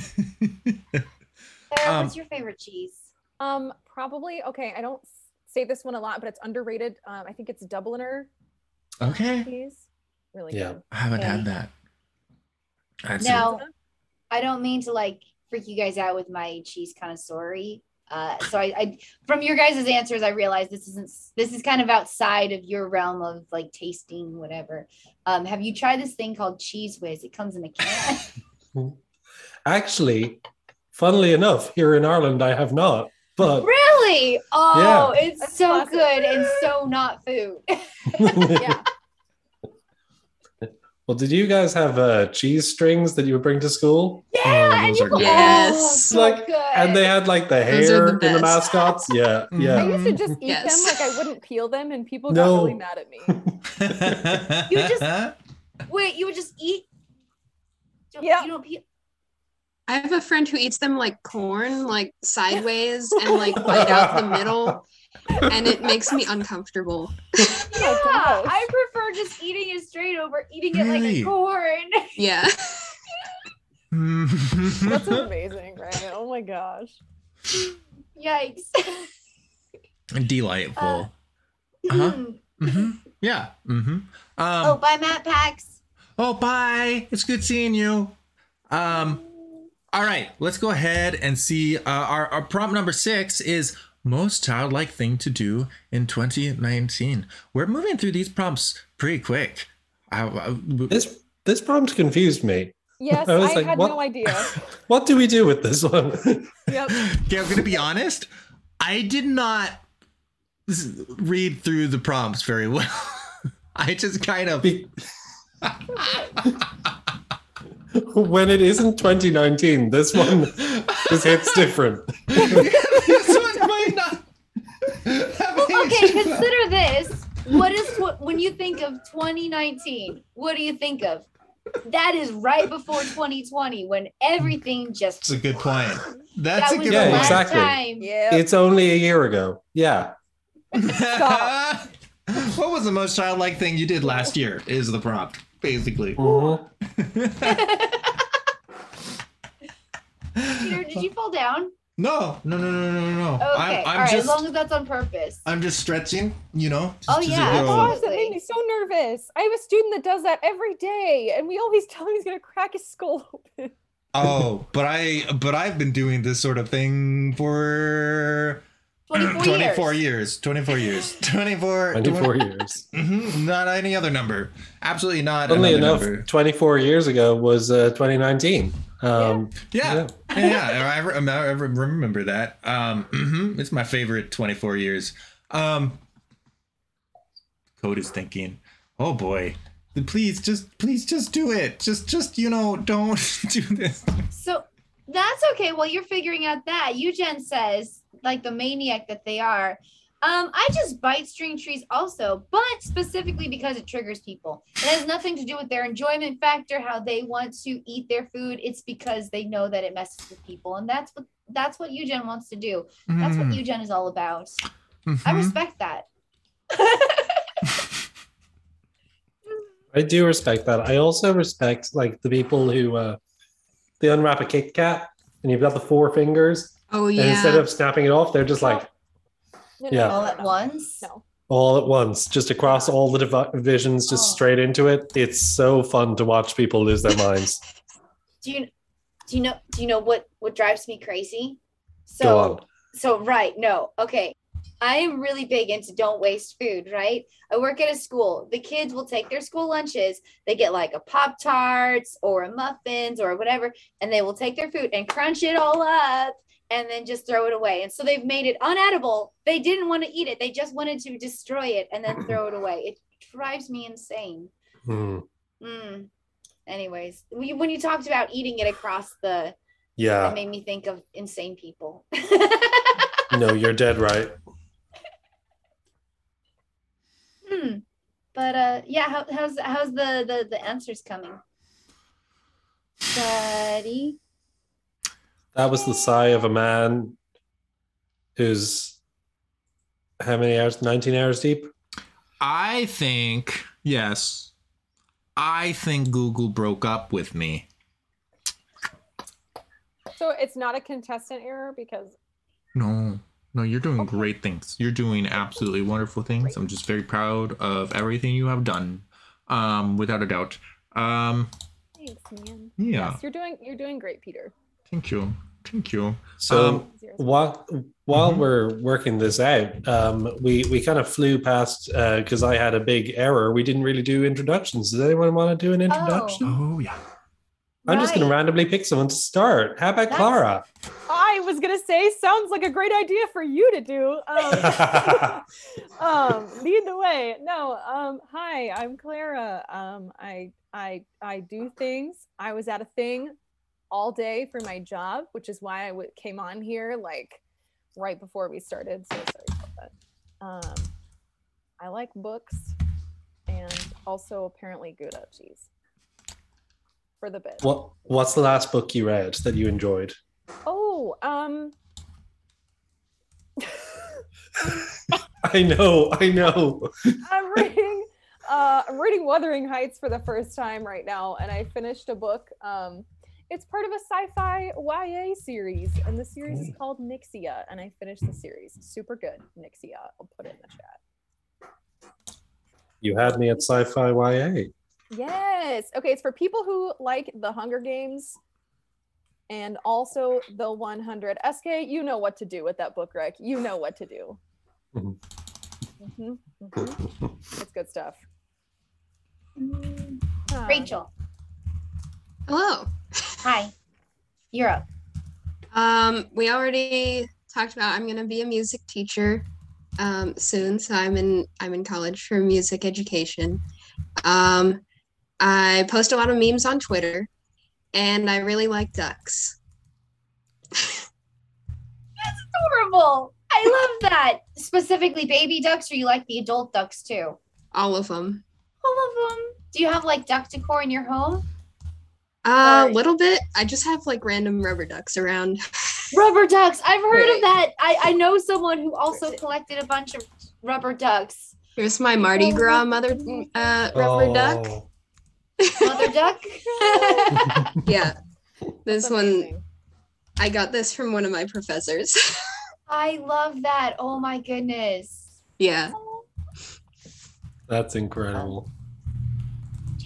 Um, what's your favorite cheese? Um, probably okay. I don't say this one a lot, but it's underrated. Um, I think it's Dubliner okay. cheese. Really Yeah. good. I haven't Okay. had that. That's No. I don't mean to like freak you guys out with my cheese connoisseur. Uh, so I, I, from your guys' answers, I realized this isn't. This is kind of outside of your realm of like tasting whatever. Um, have you tried this thing called Cheez Whiz? It comes in a can. Actually, funnily enough, here in Ireland, I have not. But really? Oh, it's That's so classic. good and so not food. Yeah. Well, did you guys have uh, cheese strings that you would bring to school? yeah, Oh, and you are put- oh, Yes. Like, good. And they had like the hair the in the mascots. Yeah, yeah. I used to just eat Yes. them like I wouldn't peel them, and people No. got really mad at me. You just- Wait, you would just eat? Yeah. You don't peel. I have a friend who eats them like corn, like sideways and like bite out the middle. And it makes me uncomfortable. Yeah. I prefer just eating it straight over eating it like Really? a corn. Yeah. That's amazing, right? Oh my gosh. Yikes. Delightful. Uh-huh. hmm Yeah. hmm Um, oh, bye, Matt Pax. Oh, bye. It's good seeing you. Um, All right, let's go ahead and see. Uh, our, our prompt number six is most childlike thing to do in 2019. We're moving through these prompts pretty quick. I, I- This this prompt confused me. Yes, I I, was like, had what? no idea. What do we do with this one? Yep. okay, I'm gonna be honest. I did not read through the prompts very well. I just kind of. Be- when it isn't 2019, this one just hits different. this one might not. have Well, okay, consider this. What is what when you think of 2019? What do you think of? That is right before 2020 when everything just It's a good point. That's that a good Yeah, point. exactly. time. Yeah. It's only a year ago. Yeah. What was the most childlike thing you did last year? Is the prompt basically? Mhm. Peter, did you fall down? No, no, no, no, no, no, no. Okay, I'm, all I'm right. just, As long as that's on purpose. I'm just stretching. You know. Just, Oh, yeah, little- Gosh, that made me so nervous. I have a student that does that every day, and we always tell him he's gonna crack his skull open. Oh, but I, but I've been doing this sort of thing for 24, 24 years. years. 24 years. 24. 24 years. Mhm, not any other number. Absolutely not. Funnily another enough, number. 24 years ago was uh, 2019. Um, Yeah. Yeah, yeah, I, re- I remember that. Um, mhm, it's my favorite 24 years. Um, Code is thinking, oh boy, please just, please just do it. Just, just you know, don't do this. So that's okay. While you're figuring out that, Eugen says, like the maniac that they are, um, I just bite string trees also, but specifically because it triggers people. It has nothing to do with their enjoyment factor, how they want to eat their food. It's because they know that it messes with people, and that's what that's what Eugen wants to do. That's what Mm, Eugen is all about. I mhm. respect that. I do respect that. I also respect like the people who uh, they unwrap a Kit Kat and you've got the four fingers, Oh and yeah. instead of snapping it off, they're just like No, Yeah. All at once. No. all at once, just across all the divisions, just Oh. straight into it. It's so fun to watch people lose their minds. Do you do you know do you know what what drives me crazy? So Go on. so right no okay i am really big into don't waste food right i work at a school the kids will take their school lunches they get like a pop tarts or a muffins or whatever and they will take their food and crunch it all up and then just throw it away and so they've made it unedible they didn't want to eat it they just wanted to destroy it and then throw it away it drives me insane Hmm. mm. anyways when you talked about eating it across the Yeah. it made me think of insane people No, you're dead right. Hmm. But uh, yeah. How, how's how's the, the the answers coming? Buddy. That was the sigh of a man who's how many hours? 19 hours deep? I think, yes, I think Google broke up with me. So it's not a contestant error because No, no, you're doing Okay. great things. You're doing absolutely wonderful things. I'm just very proud of everything you have done, um, without a doubt. Um, thanks, man. yeah, Yes, you're doing you're doing great, Peter. Thank you, thank you. So Um, Zero. while while Mhm. we're working this out, um, we we kind of flew past because I had a big error. We didn't really do introductions. Does anyone want to do an introduction? Oh yeah. I'm just going to randomly pick someone to start. How about That's- Clara? I was gonna say sounds like a great idea for you to do. Um, um lead the way no um hi i'm clara um i i i do things i was at a thing all day for my job which is why I w- came on here like right before we started so sorry about that um i like books and also apparently gouda cheese for the bit what What's the last book you read that you enjoyed? oh um I know, I know. I'm reading uh I'm reading Wuthering Heights for the first time right now and I finished a book um it's part of a sci-fi YA series and the series is called Nyxia and I finished the series. Super good. Nyxia. I'll put it in the chat. You had me at sci-fi YA. Yes. Okay, it's for people who like the Hunger Games and also the 100. SK, you know what to do with that book, Rick. You know what to do. Mhm. Mhm, mhm. It's good stuff. Mm, Ah. Rachel, Hello. Hi. You're up. Um, we already talked about I'm gonna be a music teacher um, soon, so I'm in I'm in college for music education. Um, I post a lot of memes on Twitter, and I really like ducks. That's adorable. I love that. Specifically baby ducks, or you like the adult ducks too? All of them. All of them. Do you have like duck decor in your home? A Or- little bit. I just have like random rubber ducks around. Rubber ducks. I've heard Right. of that. I, I know someone who also collected a bunch of rubber ducks. Here's my Mardi Gras mother uh, rubber duck. Oh. Mother duck. Yeah, this That's one amazing. I got this from one of my professors. I love that. Oh my goodness. yeah. That's incredible.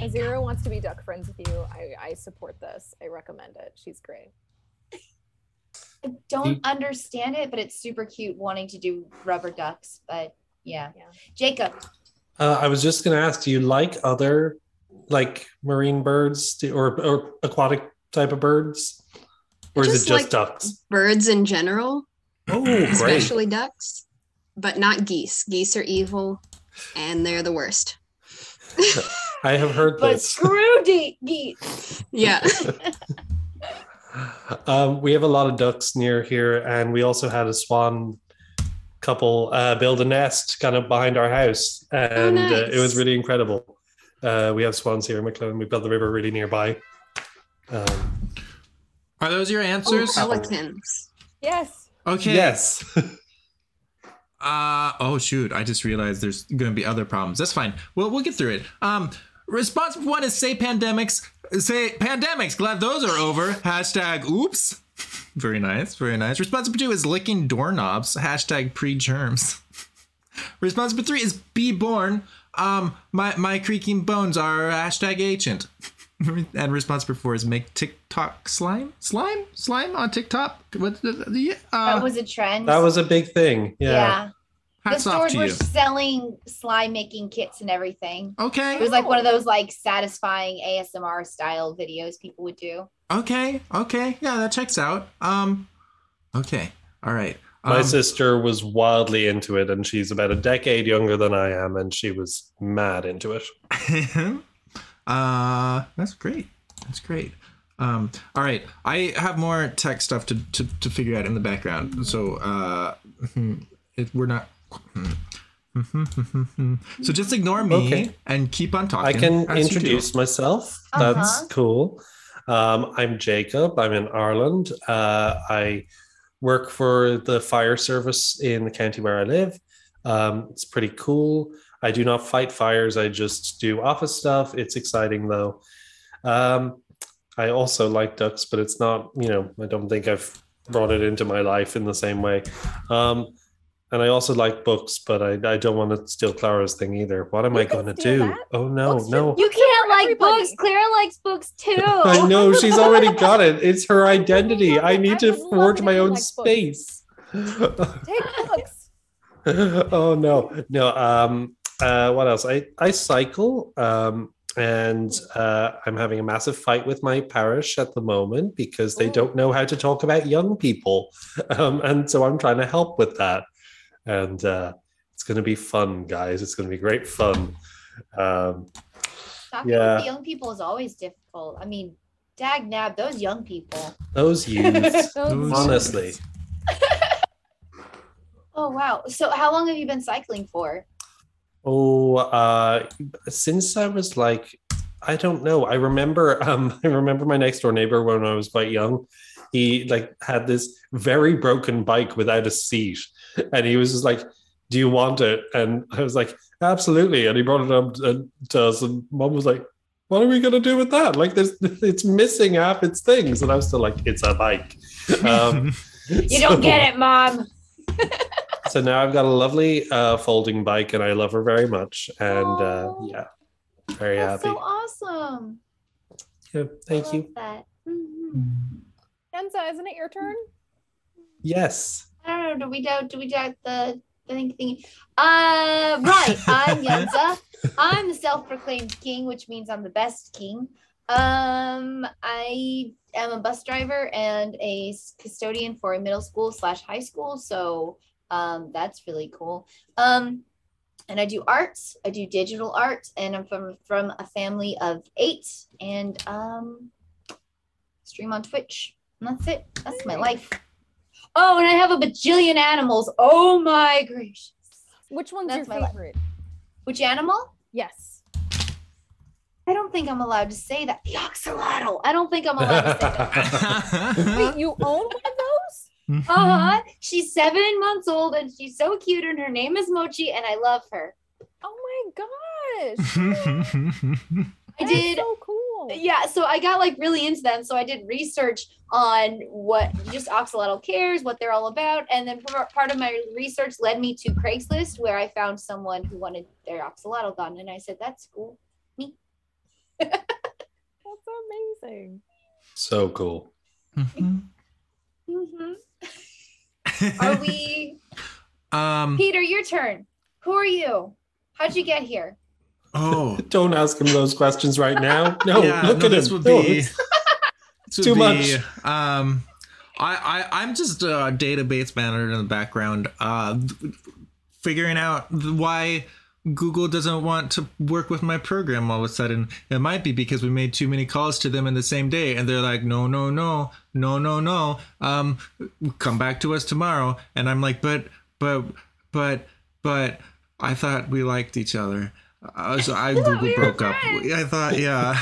Azira wants to be duck friends with you. I, I support this. I recommend it. She's great. I don't You- understand it, but it's super cute wanting to do rubber ducks. But yeah. Yeah. Jacob. Uh, I was just going to ask, do you like other like marine birds or or aquatic type of birds, or is it just like- ducks? Birds in general, Oh, great! especially ducks, but not geese. Geese are evil and they're the worst. I have heard But this. screw de- geese. Yeah. um, we have a lot of ducks near here, and we also had a swan couple uh, build a nest kind of behind our house, and uh, it was really incredible. Uh, we have swans here in McLean. We've got the river really nearby. Um, Are those your Oh, answers? pelicans. Yes. okay. Yes. Uh oh shoot! I just realized there's going to be other problems. That's fine. Well, we'll get through it. Um, response one is say pandemics. Say pandemics. Glad those are over. Hashtag oops. Very nice. Very nice. Response number two is licking doorknobs. Hashtag pre germs. Response number three is be born. Um, my my creaking bones are hashtag ancient. and response number four is make TikTok slime, slime, slime on TikTok. What the, the uh, That was a trend. that was a big thing. yeah. Yeah. The hats off stores to were you. selling slime making kits and everything. Okay. It was like one of those like satisfying ASMR style videos people would do. Okay, okay, yeah, that checks out. Um, okay, all right. My Um, sister was wildly into it, and she's about a decade younger than I am, and she was mad into it. uh, that's great. That's great. Um, all right, I have more tech stuff to to, to figure out in the background. So, uh, it, we're not. So just ignore me Okay. and keep on talking. I can as you do. introduce myself. That's Uh-huh. cool. Um, I'm Jacob. I'm in Ireland. Uh, I work for the fire service in the county where I live. Um, it's pretty cool. I do not fight fires. I just do office stuff. It's exciting though. Um, I also like ducks, but it's not. You know, I don't think I've brought it into my life in the same way. Um, and I also like books, but I, I don't want to steal Clara's thing either. What am You I going to do? that. Oh no, Books no! You can't like everybody. books. Clara likes books too. I know she's already got it. It's her identity. I need to I would love forge my own like books. space. Take books. oh no, no. Um, uh, what else? I I cycle. Um, and uh, I'm having a massive fight with my parish at the moment because they Ooh. don't know how to talk about young people, um, and so I'm trying to help with that. And uh, it's going to be fun, guys. It's going to be great fun. Um, Talking Yeah. with young people is always difficult. I mean, dag nab, those young people. those youths, Those- honestly. Oh wow. So how long have you been cycling for? Oh, uh, since I was like, I don't know. I remember, um, I remember my next door neighbor when I was quite young. He like had this very broken bike without a seat, and he was just like, "Do you want it?" And I was like, "Absolutely." And he brought it up to, to us, and Mom was like, "What are we gonna do with that? Like, there's it's missing half its things." And I was still like, "It's a bike." Um, You don't get it, mom. So now I've got a lovely uh, folding bike, and I love her very much. And uh, yeah, very That's happy. so awesome. Yeah, thank I you. love That. Mhm. Yenza, isn't it your turn? Yes. I don't know. Do we do? Do we do the the thing thingy? Uh, right. I'm Yenza. I'm the self-proclaimed king, which means I'm the best king. Um, I am a bus driver and a custodian for a middle school slash high school. So, um, that's really cool. Um, and I do arts. I do digital art, and I'm from from a family of eight, and um, stream on Twitch. And that's it. That's my life. Oh, and I have a bajillion animals. Oh my gracious. Which one's That's my your life. favorite? Which animal? Yes. I don't think I'm allowed to say that. The axolotl. I don't think I'm allowed to say that. Wait, you own one of those? Uh-huh. She's seven months old and she's so cute, and her name is Mochi, and I love her. Oh my gosh. I That's did so cool. yeah, so I got like really into them. So I did research on what just Axolotl cares, what they're all about, and then part of my research led me to Craigslist, where I found someone who wanted their Axolotl gone, and I said, "That's cool." Me." That's amazing. So cool. hmm Are we? um. Peter, your turn. Who are you? How'd you get here? Oh. Don't ask him those questions right now. No, yeah, look no, at this him. would be it's- this would too be, much. Um, I, I I'm just a database manager in the background, uh, figuring out why Google doesn't want to work with my program all of a sudden. It might be because we made too many calls to them in the same day, and they're like, no, no, no, no, no, no. Um, come back to us tomorrow. And I'm like, but, but, but, but. I thought we liked each other. Uh, so I Google we were broke up. friends. I thought, yeah.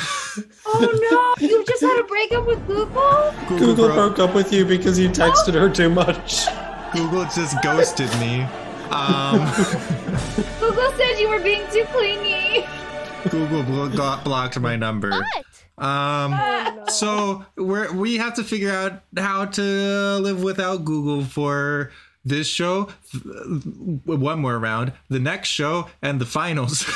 Oh no! You just had a breakup with Google? Google bro- broke up with you because you texted her too much. Google just ghosted me. Um, Google said you were being too clingy. Google blo- got blocked my number. Um, Oh, no. so we're we have to figure out how to live without Google for this show, one more round, the next show, and the finals.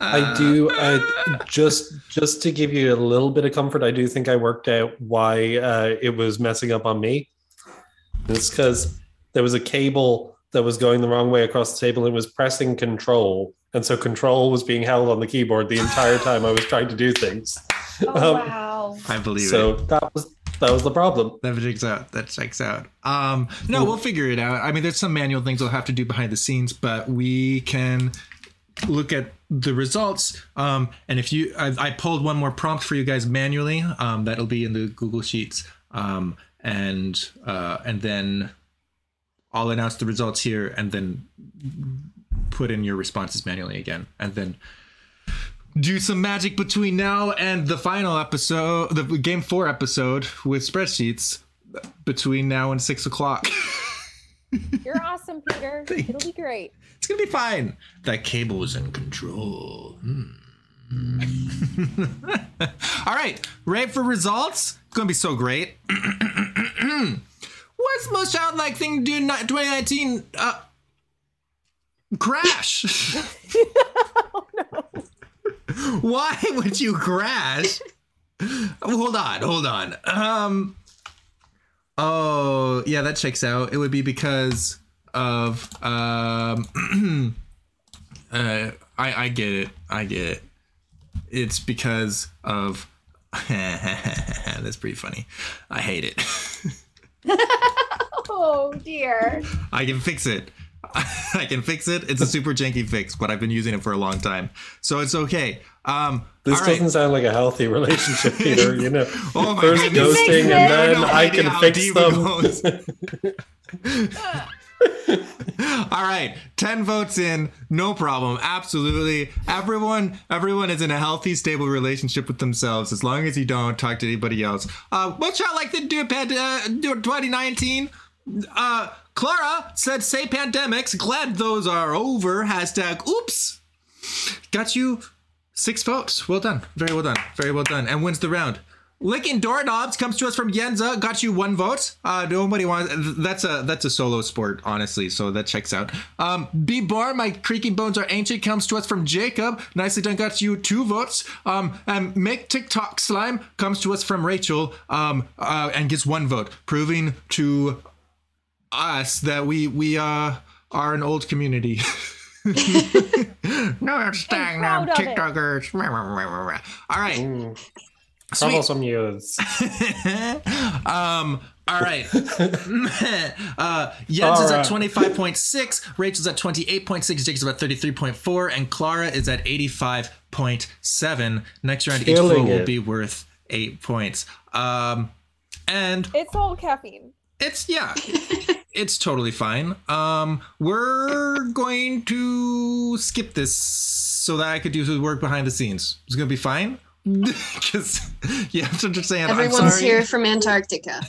I do. I just just to give you a little bit of comfort. I do think I worked out why uh, it was messing up on me. It's because there was a cable that was going the wrong way across the table. and It was pressing Control, and so Control was being held on the keyboard the entire time I was trying to do things. Oh Um, wow. I believe it. so it. that was that was the problem. That checks out. That checks out. Um, no, we'll figure it out. I mean, there's some manual things we'll have to do behind the scenes, but we can look at the results. Um, and if you, I, I pulled one more prompt for you guys manually. Um, that'll be in the Google Sheets. Um, and uh, and then I'll announce the results here, and then put in your responses manually again, and then do some magic between now and the final episode, the game four episode with spreadsheets between now and six o'clock. You're awesome, Peter. Thank It'll be great. it's gonna be fine. That cable is in control. Hmm. All right, ready for results? It's gonna be so great. What's the most childlike thing to do in 2019? Uh, crash. Oh no. Why would you crash? hold on, hold on. Um. Oh, yeah, that checks out. It would be because of um. uh, I I get it. I get it. It's because of. That's pretty funny. I hate it. Oh dear. I can fix it. I can fix it. It's a super janky fix, but I've been using it for a long time, so it's okay. Um, This all right. doesn't sound like a healthy relationship, Peter. You know, Oh my first goodness. ghosting and it. then No I can fix them. All right, 10 votes in, no problem. Absolutely. Everyone everyone is in a healthy, stable relationship with themselves as long as you don't talk to anybody else. Uh what y'all like to do pand- uh, do 2019? Uh Clara said say pandemics. Glad those are over. Hashtag oops. Got you six votes. Well done. Very well done. Very well done. And wins the round. Licking doorknobs comes to us from Yenza. Got you one vote. Uh, nobody wants. That's a that's a solo sport, honestly. So that checks out. Um, Be born. My creaking bones are ancient. Comes to us from Jacob. Nicely done. Got you two votes. Um, and make TikTok slime comes to us from Rachel. Um, uh, and gets one vote, proving to us that we we uh are an old community. no staying now, proud of it. TikTokers. All right. Mm. Sweet. Troublesome youths. um. All right. uh, Jens All is at right. twenty five point six. Rachel's at twenty eight point six. Jake's at thirty three point four, and Clara is at eighty five point seven. Next round, each Killing vote will it. be worth eight points. Um, and It's all caffeine. it's yeah, it's totally fine. Um, we're going to skip this so that I could do the work behind the scenes. It's gonna be fine. Because you have to understand. I'm Everyone's sorry. here from Antarctica.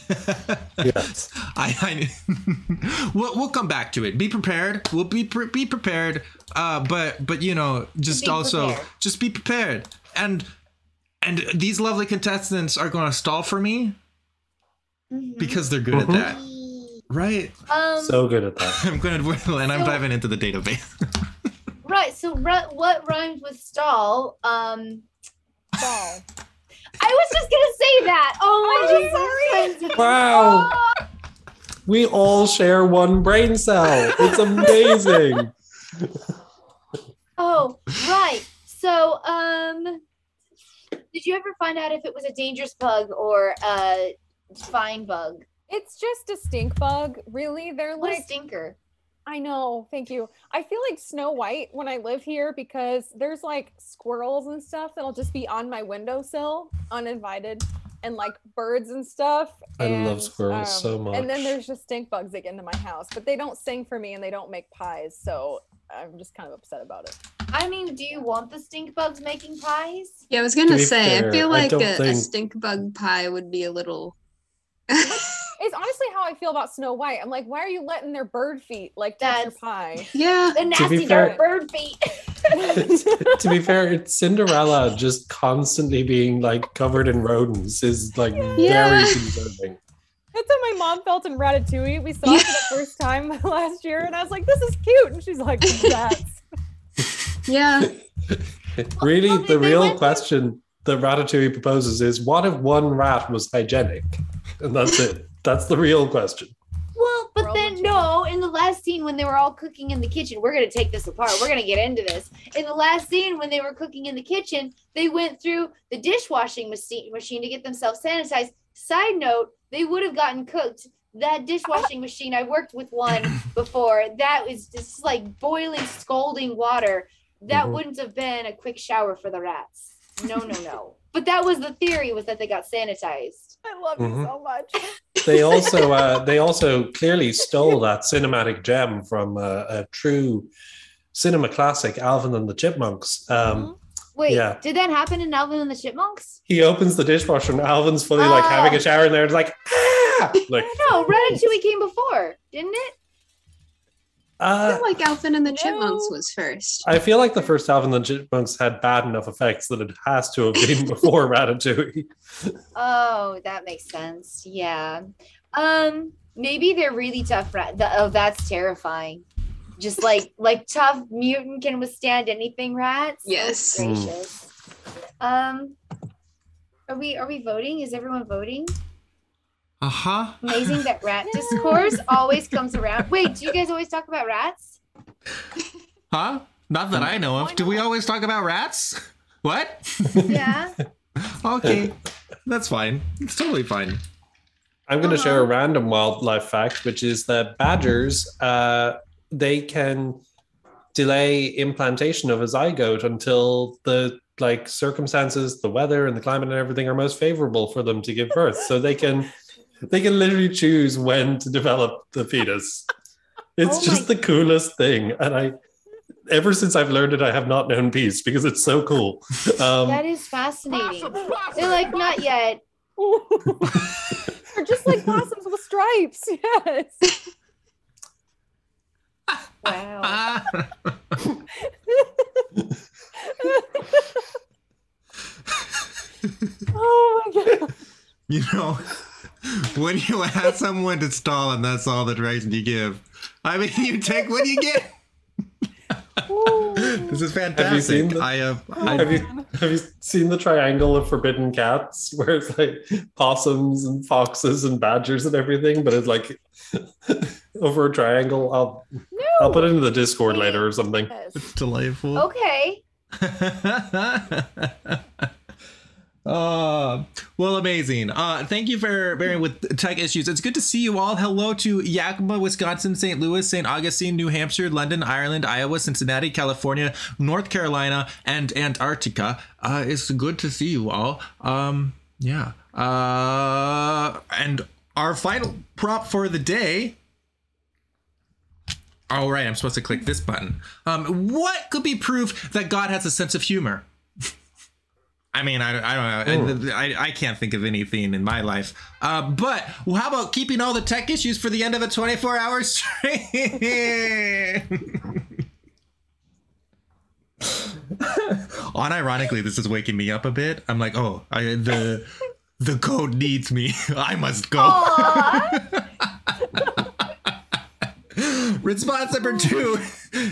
yes. I, I we'll, we'll come back to it. Be prepared. We'll be pre- be prepared. Uh, but but you know, just Be also prepared. just be prepared. And and these lovely contestants are going to stall for me Mhm. because they're good Mhm. at that, right? Um, So good at that. I'm going to and I'm So- diving into the database. right. So ru- what rhymes with stall? Um, Ball. I was just gonna say that. Oh my Jesus! Sorry. Wow. Oh, We all share one brain cell. It's amazing. oh, right. So, um, did you ever find out if it was a dangerous bug or a fine bug? It's just a stink bug, really. They're What a like stinker! I know, thank you. I feel like Snow White when I live here because there's like squirrels and stuff that'll just be on my windowsill uninvited and like birds and stuff. I love and, squirrels so much. And then there's just stink bugs that get into my house, but they don't sing for me and they don't make pies. So I'm just kind of upset about it. I mean, do you want the stink bugs making pies? Yeah, I was gonna say, fair, I feel like don't a, a stink bug pie would be a little. It's honestly how I feel about Snow White. I'm like, why are you letting their bird feet like touch your pie? yeah, The be nasty fair- bird feet. to be fair, it's Cinderella just constantly being like covered in rodents is like Yeah. very concerning. That's how my mom felt in Ratatouille. We saw it for the first time last year, and I was like, "This is cute," and she's like, "Rats." yeah. Really, Well, the real went to- question that Ratatouille proposes is what if one rat was hygienic? And that's it. That's the real question. Well, but World then no, in the last scene when they were all cooking in the kitchen, we're gonna take this apart. We're gonna get into this. In the last scene when they were cooking in the kitchen, they went through the dishwashing machine machine to get themselves sanitized. Side note, they would have gotten cooked. That dishwashing machine, I worked with one before. That was just like boiling, scalding water. That Mhm. wouldn't have been a quick shower for the rats. No, no, no. But that was the theory was that they got sanitized. I love Mhm. you so much. They also uh, they also clearly stole that cinematic gem from uh, a true cinema classic, Alvin and the Chipmunks. Um, Wait, Yeah. did that happen in Alvin and the Chipmunks? he opens the dishwasher and Alvin's fully like Oh. having a shower in there. It's like, ah! like No, Ratatouille came before, didn't it? I uh, feel like Alvin and the Chipmunks No. was first. I feel like the first Alvin and the Chipmunks had bad enough effects that it has to have been before Ratatouille. Oh, that makes sense. Yeah. Um, maybe they're really tough. Rat. The, oh, that's terrifying. Just like like tough mutant can withstand anything. Rats. Oh, Yes. gracious. Um, are we are we voting? Is everyone voting? Uh huh. Amazing that rat discourse always comes around. Wait, do you guys always talk about rats? Huh? Not that I know of. Do we always talk about rats? What? Yeah. okay, that's fine. It's totally fine. I'm going to share a Uh-huh. random wildlife fact, which is that badgers, uh, they can delay implantation of a zygote until the like circumstances, the weather, and the climate and everything are most favorable for them to give birth. So they can they can literally choose when to develop the fetus. It's Oh just the coolest thing, and I. Ever since I've learned it, I have not known peace because it's so cool. Um, That is fascinating. They're like, not yet. They're just like possums with stripes. Yes. Wow. Oh my god. You know, when you ask someone to stall and that's all the direction you give, I mean, you take what you get. This is seen fantastic. the- I have. I, Have you have you seen the triangle of forbidden cats where it's like possums and foxes and badgers and everything, but it's like over a triangle? I'll I'll put it into the Discord later or something. It's delightful. Okay. Uh, well, amazing. Uh, thank you for bearing with tech issues. It's good to see you all. Hello to Yakima, Wisconsin, St. Louis, St. Augustine, New Hampshire, London, Ireland, Iowa, Cincinnati, California, North Carolina, and Antarctica. Uh, it's good to see you all. Um, yeah. Uh, and our final prop for the day all right, I'm supposed to click this button. Um, what could be proof that God has a sense of humor? I mean, I, I don't know. I, I, I can't think of anything in my life. Uh, but how about keeping all the tech issues for the end of a 24 hour stream? Unironically, this is waking me up a bit. I'm like, oh, I, the the code needs me. I must go. Response number two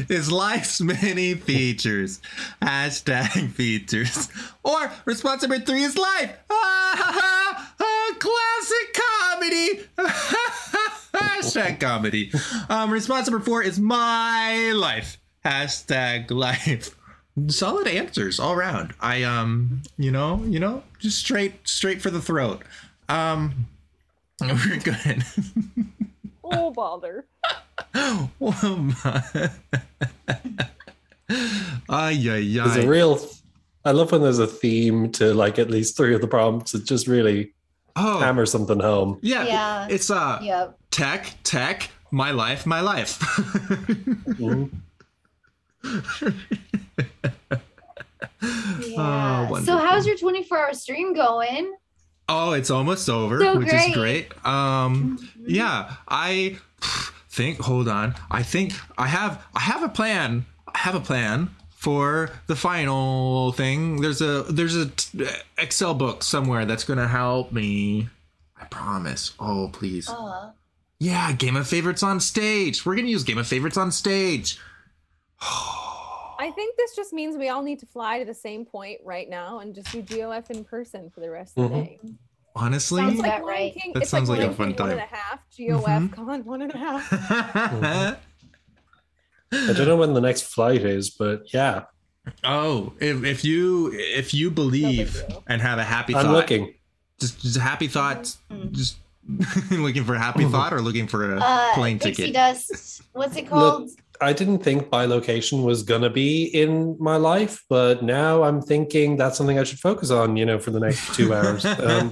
is life's many features. Hashtag features. Or response number three is life. Ah, ha, ha, classic comedy. Hashtag comedy. Um, response number four is my life. Hashtag life. Solid answers all around. I um, you know, you know, just straight, straight for the throat. Um, we're good. Oh bother. Oh my. Ay, ay, There's a real. I love when there's a theme to like at least three of the prompts. It just really Oh, hammer something home. yeah. Yeah. It's uh, Yep. tech, tech, my life, my life. Mhm. Yeah. so how's your 24 hour stream going? Oh, it's almost over, So which great. is great. Um, yeah, I think. Hold on. I think I have. I have a plan. I have a plan for the final thing. There's a there's a t- Excel book somewhere that's gonna help me. I promise. Oh, please. Uh, Yeah, Game of Favorites on stage. We're gonna use Game of Favorites on stage. I think this just means we all need to fly to the same point right now and just do GOF in person for the rest of the Mhm. day. Honestly, Sounds like That Lion right. King. That it's sounds like, like a fun King one and a time. half, GOF Mhm. con one and a half. I don't know when the next flight is, but yeah, oh, if, if you if you believe deal. and have a happy I'm thought, looking. just just happy thought, Mhm. just looking for a happy thought or looking for a uh, plane ticket. Dust. What's it called? I didn't think bilocation was gonna be in my life, but now I'm thinking that's something I should focus on. You know, for the next two hours. Um,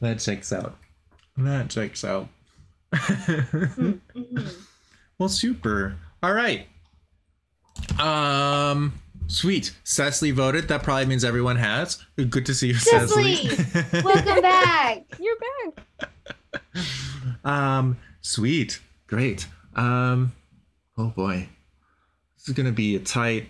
that checks out. That checks out. Well, super. All right. Um, sweet. Cecily voted. That probably means everyone has. Good to see you, Cecily! Cecily. Welcome back. You're back. Um, sweet. Great. Um, oh boy, this is gonna be a tight.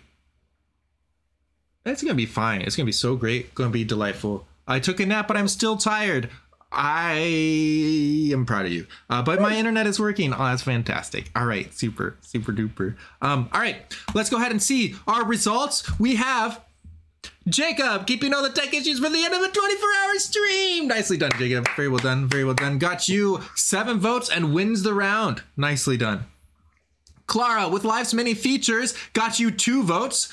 It's gonna be fine. It's gonna be so great. Gonna be delightful. I took a nap, but I'm still tired. I am proud of you. Uh, but my internet is working. Oh, that's fantastic. All right, super, super duper. Um, all right, let's go ahead and see our results. We have Jacob keeping all the tech issues for the end of a 24 hour stream. Nicely done, Jacob. Very well done. Very well done. Got you seven votes and wins the round. Nicely done. Clara, with life's many features, got you two votes.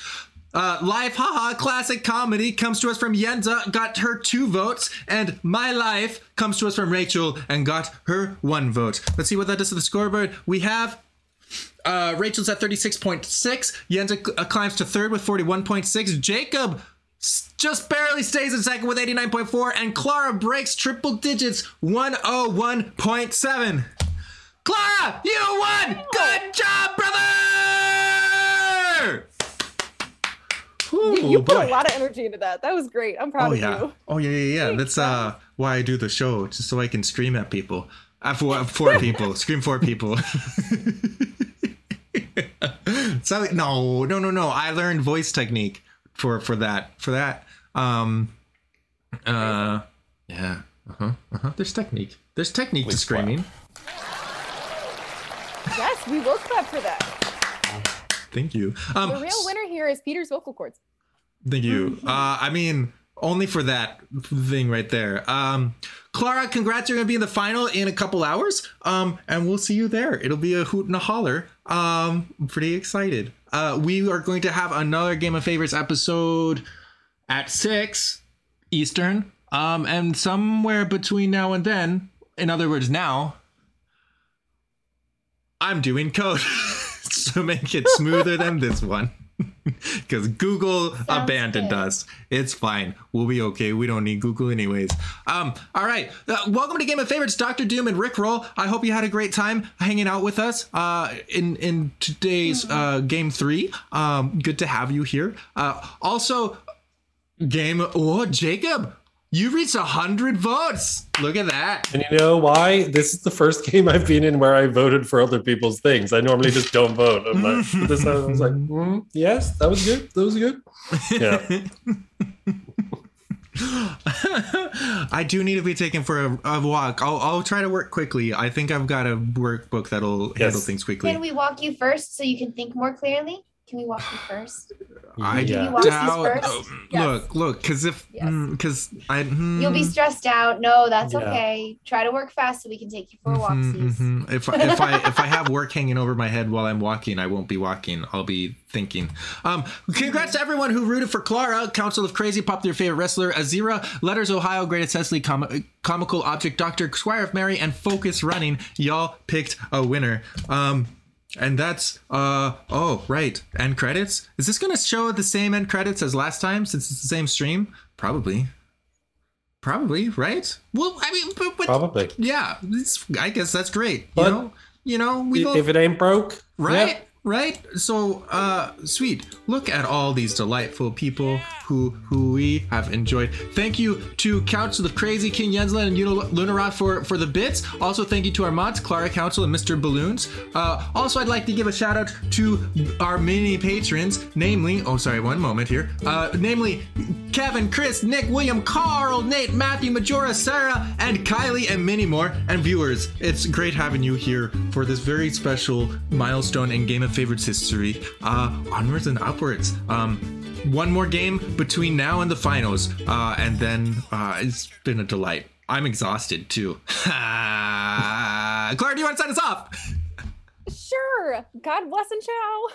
Uh, Life Haha Classic Comedy comes to us from Yenza, got her two votes. And My Life comes to us from Rachel and got her one vote. Let's see what that does to the scoreboard. We have uh, Rachel's at 36.6. Yenza uh, climbs to third with 41.6. Jacob just barely stays in second with 89.4. And Clara breaks triple digits 101.7. Clara, you won! Good job, brother! You, Ooh, you put a lot of energy into that. That was great. I'm proud Oh of yeah. you. Oh yeah, yeah, yeah. That's uh why I do the show, just so I can scream at people. Uh, for four people, scream for people. so no, no, no, no. I learned voice technique for for that for that. Um, uh, yeah. Uh huh. Uh huh. There's technique. There's technique to Please clap. screaming. Yes, we will clap for that. Thank you. Um, The real winner here is Peter's vocal cords. Thank you. Uh, I mean, only for that thing right there. Um, Clara, congrats! You're gonna be in the final in a couple hours. Um, and we'll see you there. It'll be a hoot and a holler. Um, I'm pretty excited. Uh, we are going to have another Game of Favorites episode at six Eastern. Um, and somewhere between now and then, in other words, now, I'm doing code to make it smoother than this one. Because Google Sounds abandoned good. us. It's fine. We'll be okay. We don't need Google anyways. Um, all right. Uh, welcome to Game of Favorites, Dr. Doom and Rick Roll. I hope you had a great time hanging out with us uh, in in today's uh, game three. Um, good to have you here. Uh, also, game. Oh, Jacob, you reached a hundred votes. Look at that. And you know why? This is the first game I've been in where I voted for other people's things. I normally just don't vote. I'm like, this time I was like, mm, yes, that was good. That was good. Yeah. I do need to be taken for a, a walk. I'll, I'll try to work quickly. I think I've got a workbook that'll handle things quickly. Can we walk you first so you can think more clearly? Can we walk you first? I Yeah. you walk these doubt. first? oh, Yes. Look, look, because if Yes. because I hmm, You'll be stressed out. No, that's Yeah. okay. Try to work fast so we can take you for mhm, walksies. mhm. if I- if I if I have work hanging over my head while I'm walking, I won't be walking. I'll be thinking. Um, congrats to everyone who rooted for Clara, Council of Crazy, popular favorite wrestler, Azira, Letters Ohio, Greatest Cecily, com- comical object, Doctor Squire of Mary, and Focus Running. Y'all picked a winner. Um. And that's uh oh right end credits. Is this gonna show the same end credits as last time since it's the same stream? Probably. Probably right. Well, I mean, but, but Probably. yeah, it's, I guess that's great. You know, you know, we If it ain't broke, right, yeah. Right. So, uh, sweet. Look at all these delightful people who who we have enjoyed. Thank you to couch of Crazy, King Yenzala, and Lunaroth for for the bits. Also, thank you to our mods, Clara Council and Mr. Balloons. Uh, also, I'd like to give a shout out to our mini patrons, namely, oh sorry, one moment here. Uh, namely, Kevin, Chris, Nick, William, Carl, Nate, Matthew, Majora, Sarah, and Kylie, and many more. And viewers, it's great having you here for this very special milestone in Game of Favorites history. Uh, onwards and upwards. Um, one more game between now and the finals, uh, and then uh, it's been a delight. I'm exhausted too. Claire, do you want to sign us off? Sure. God bless and ciao.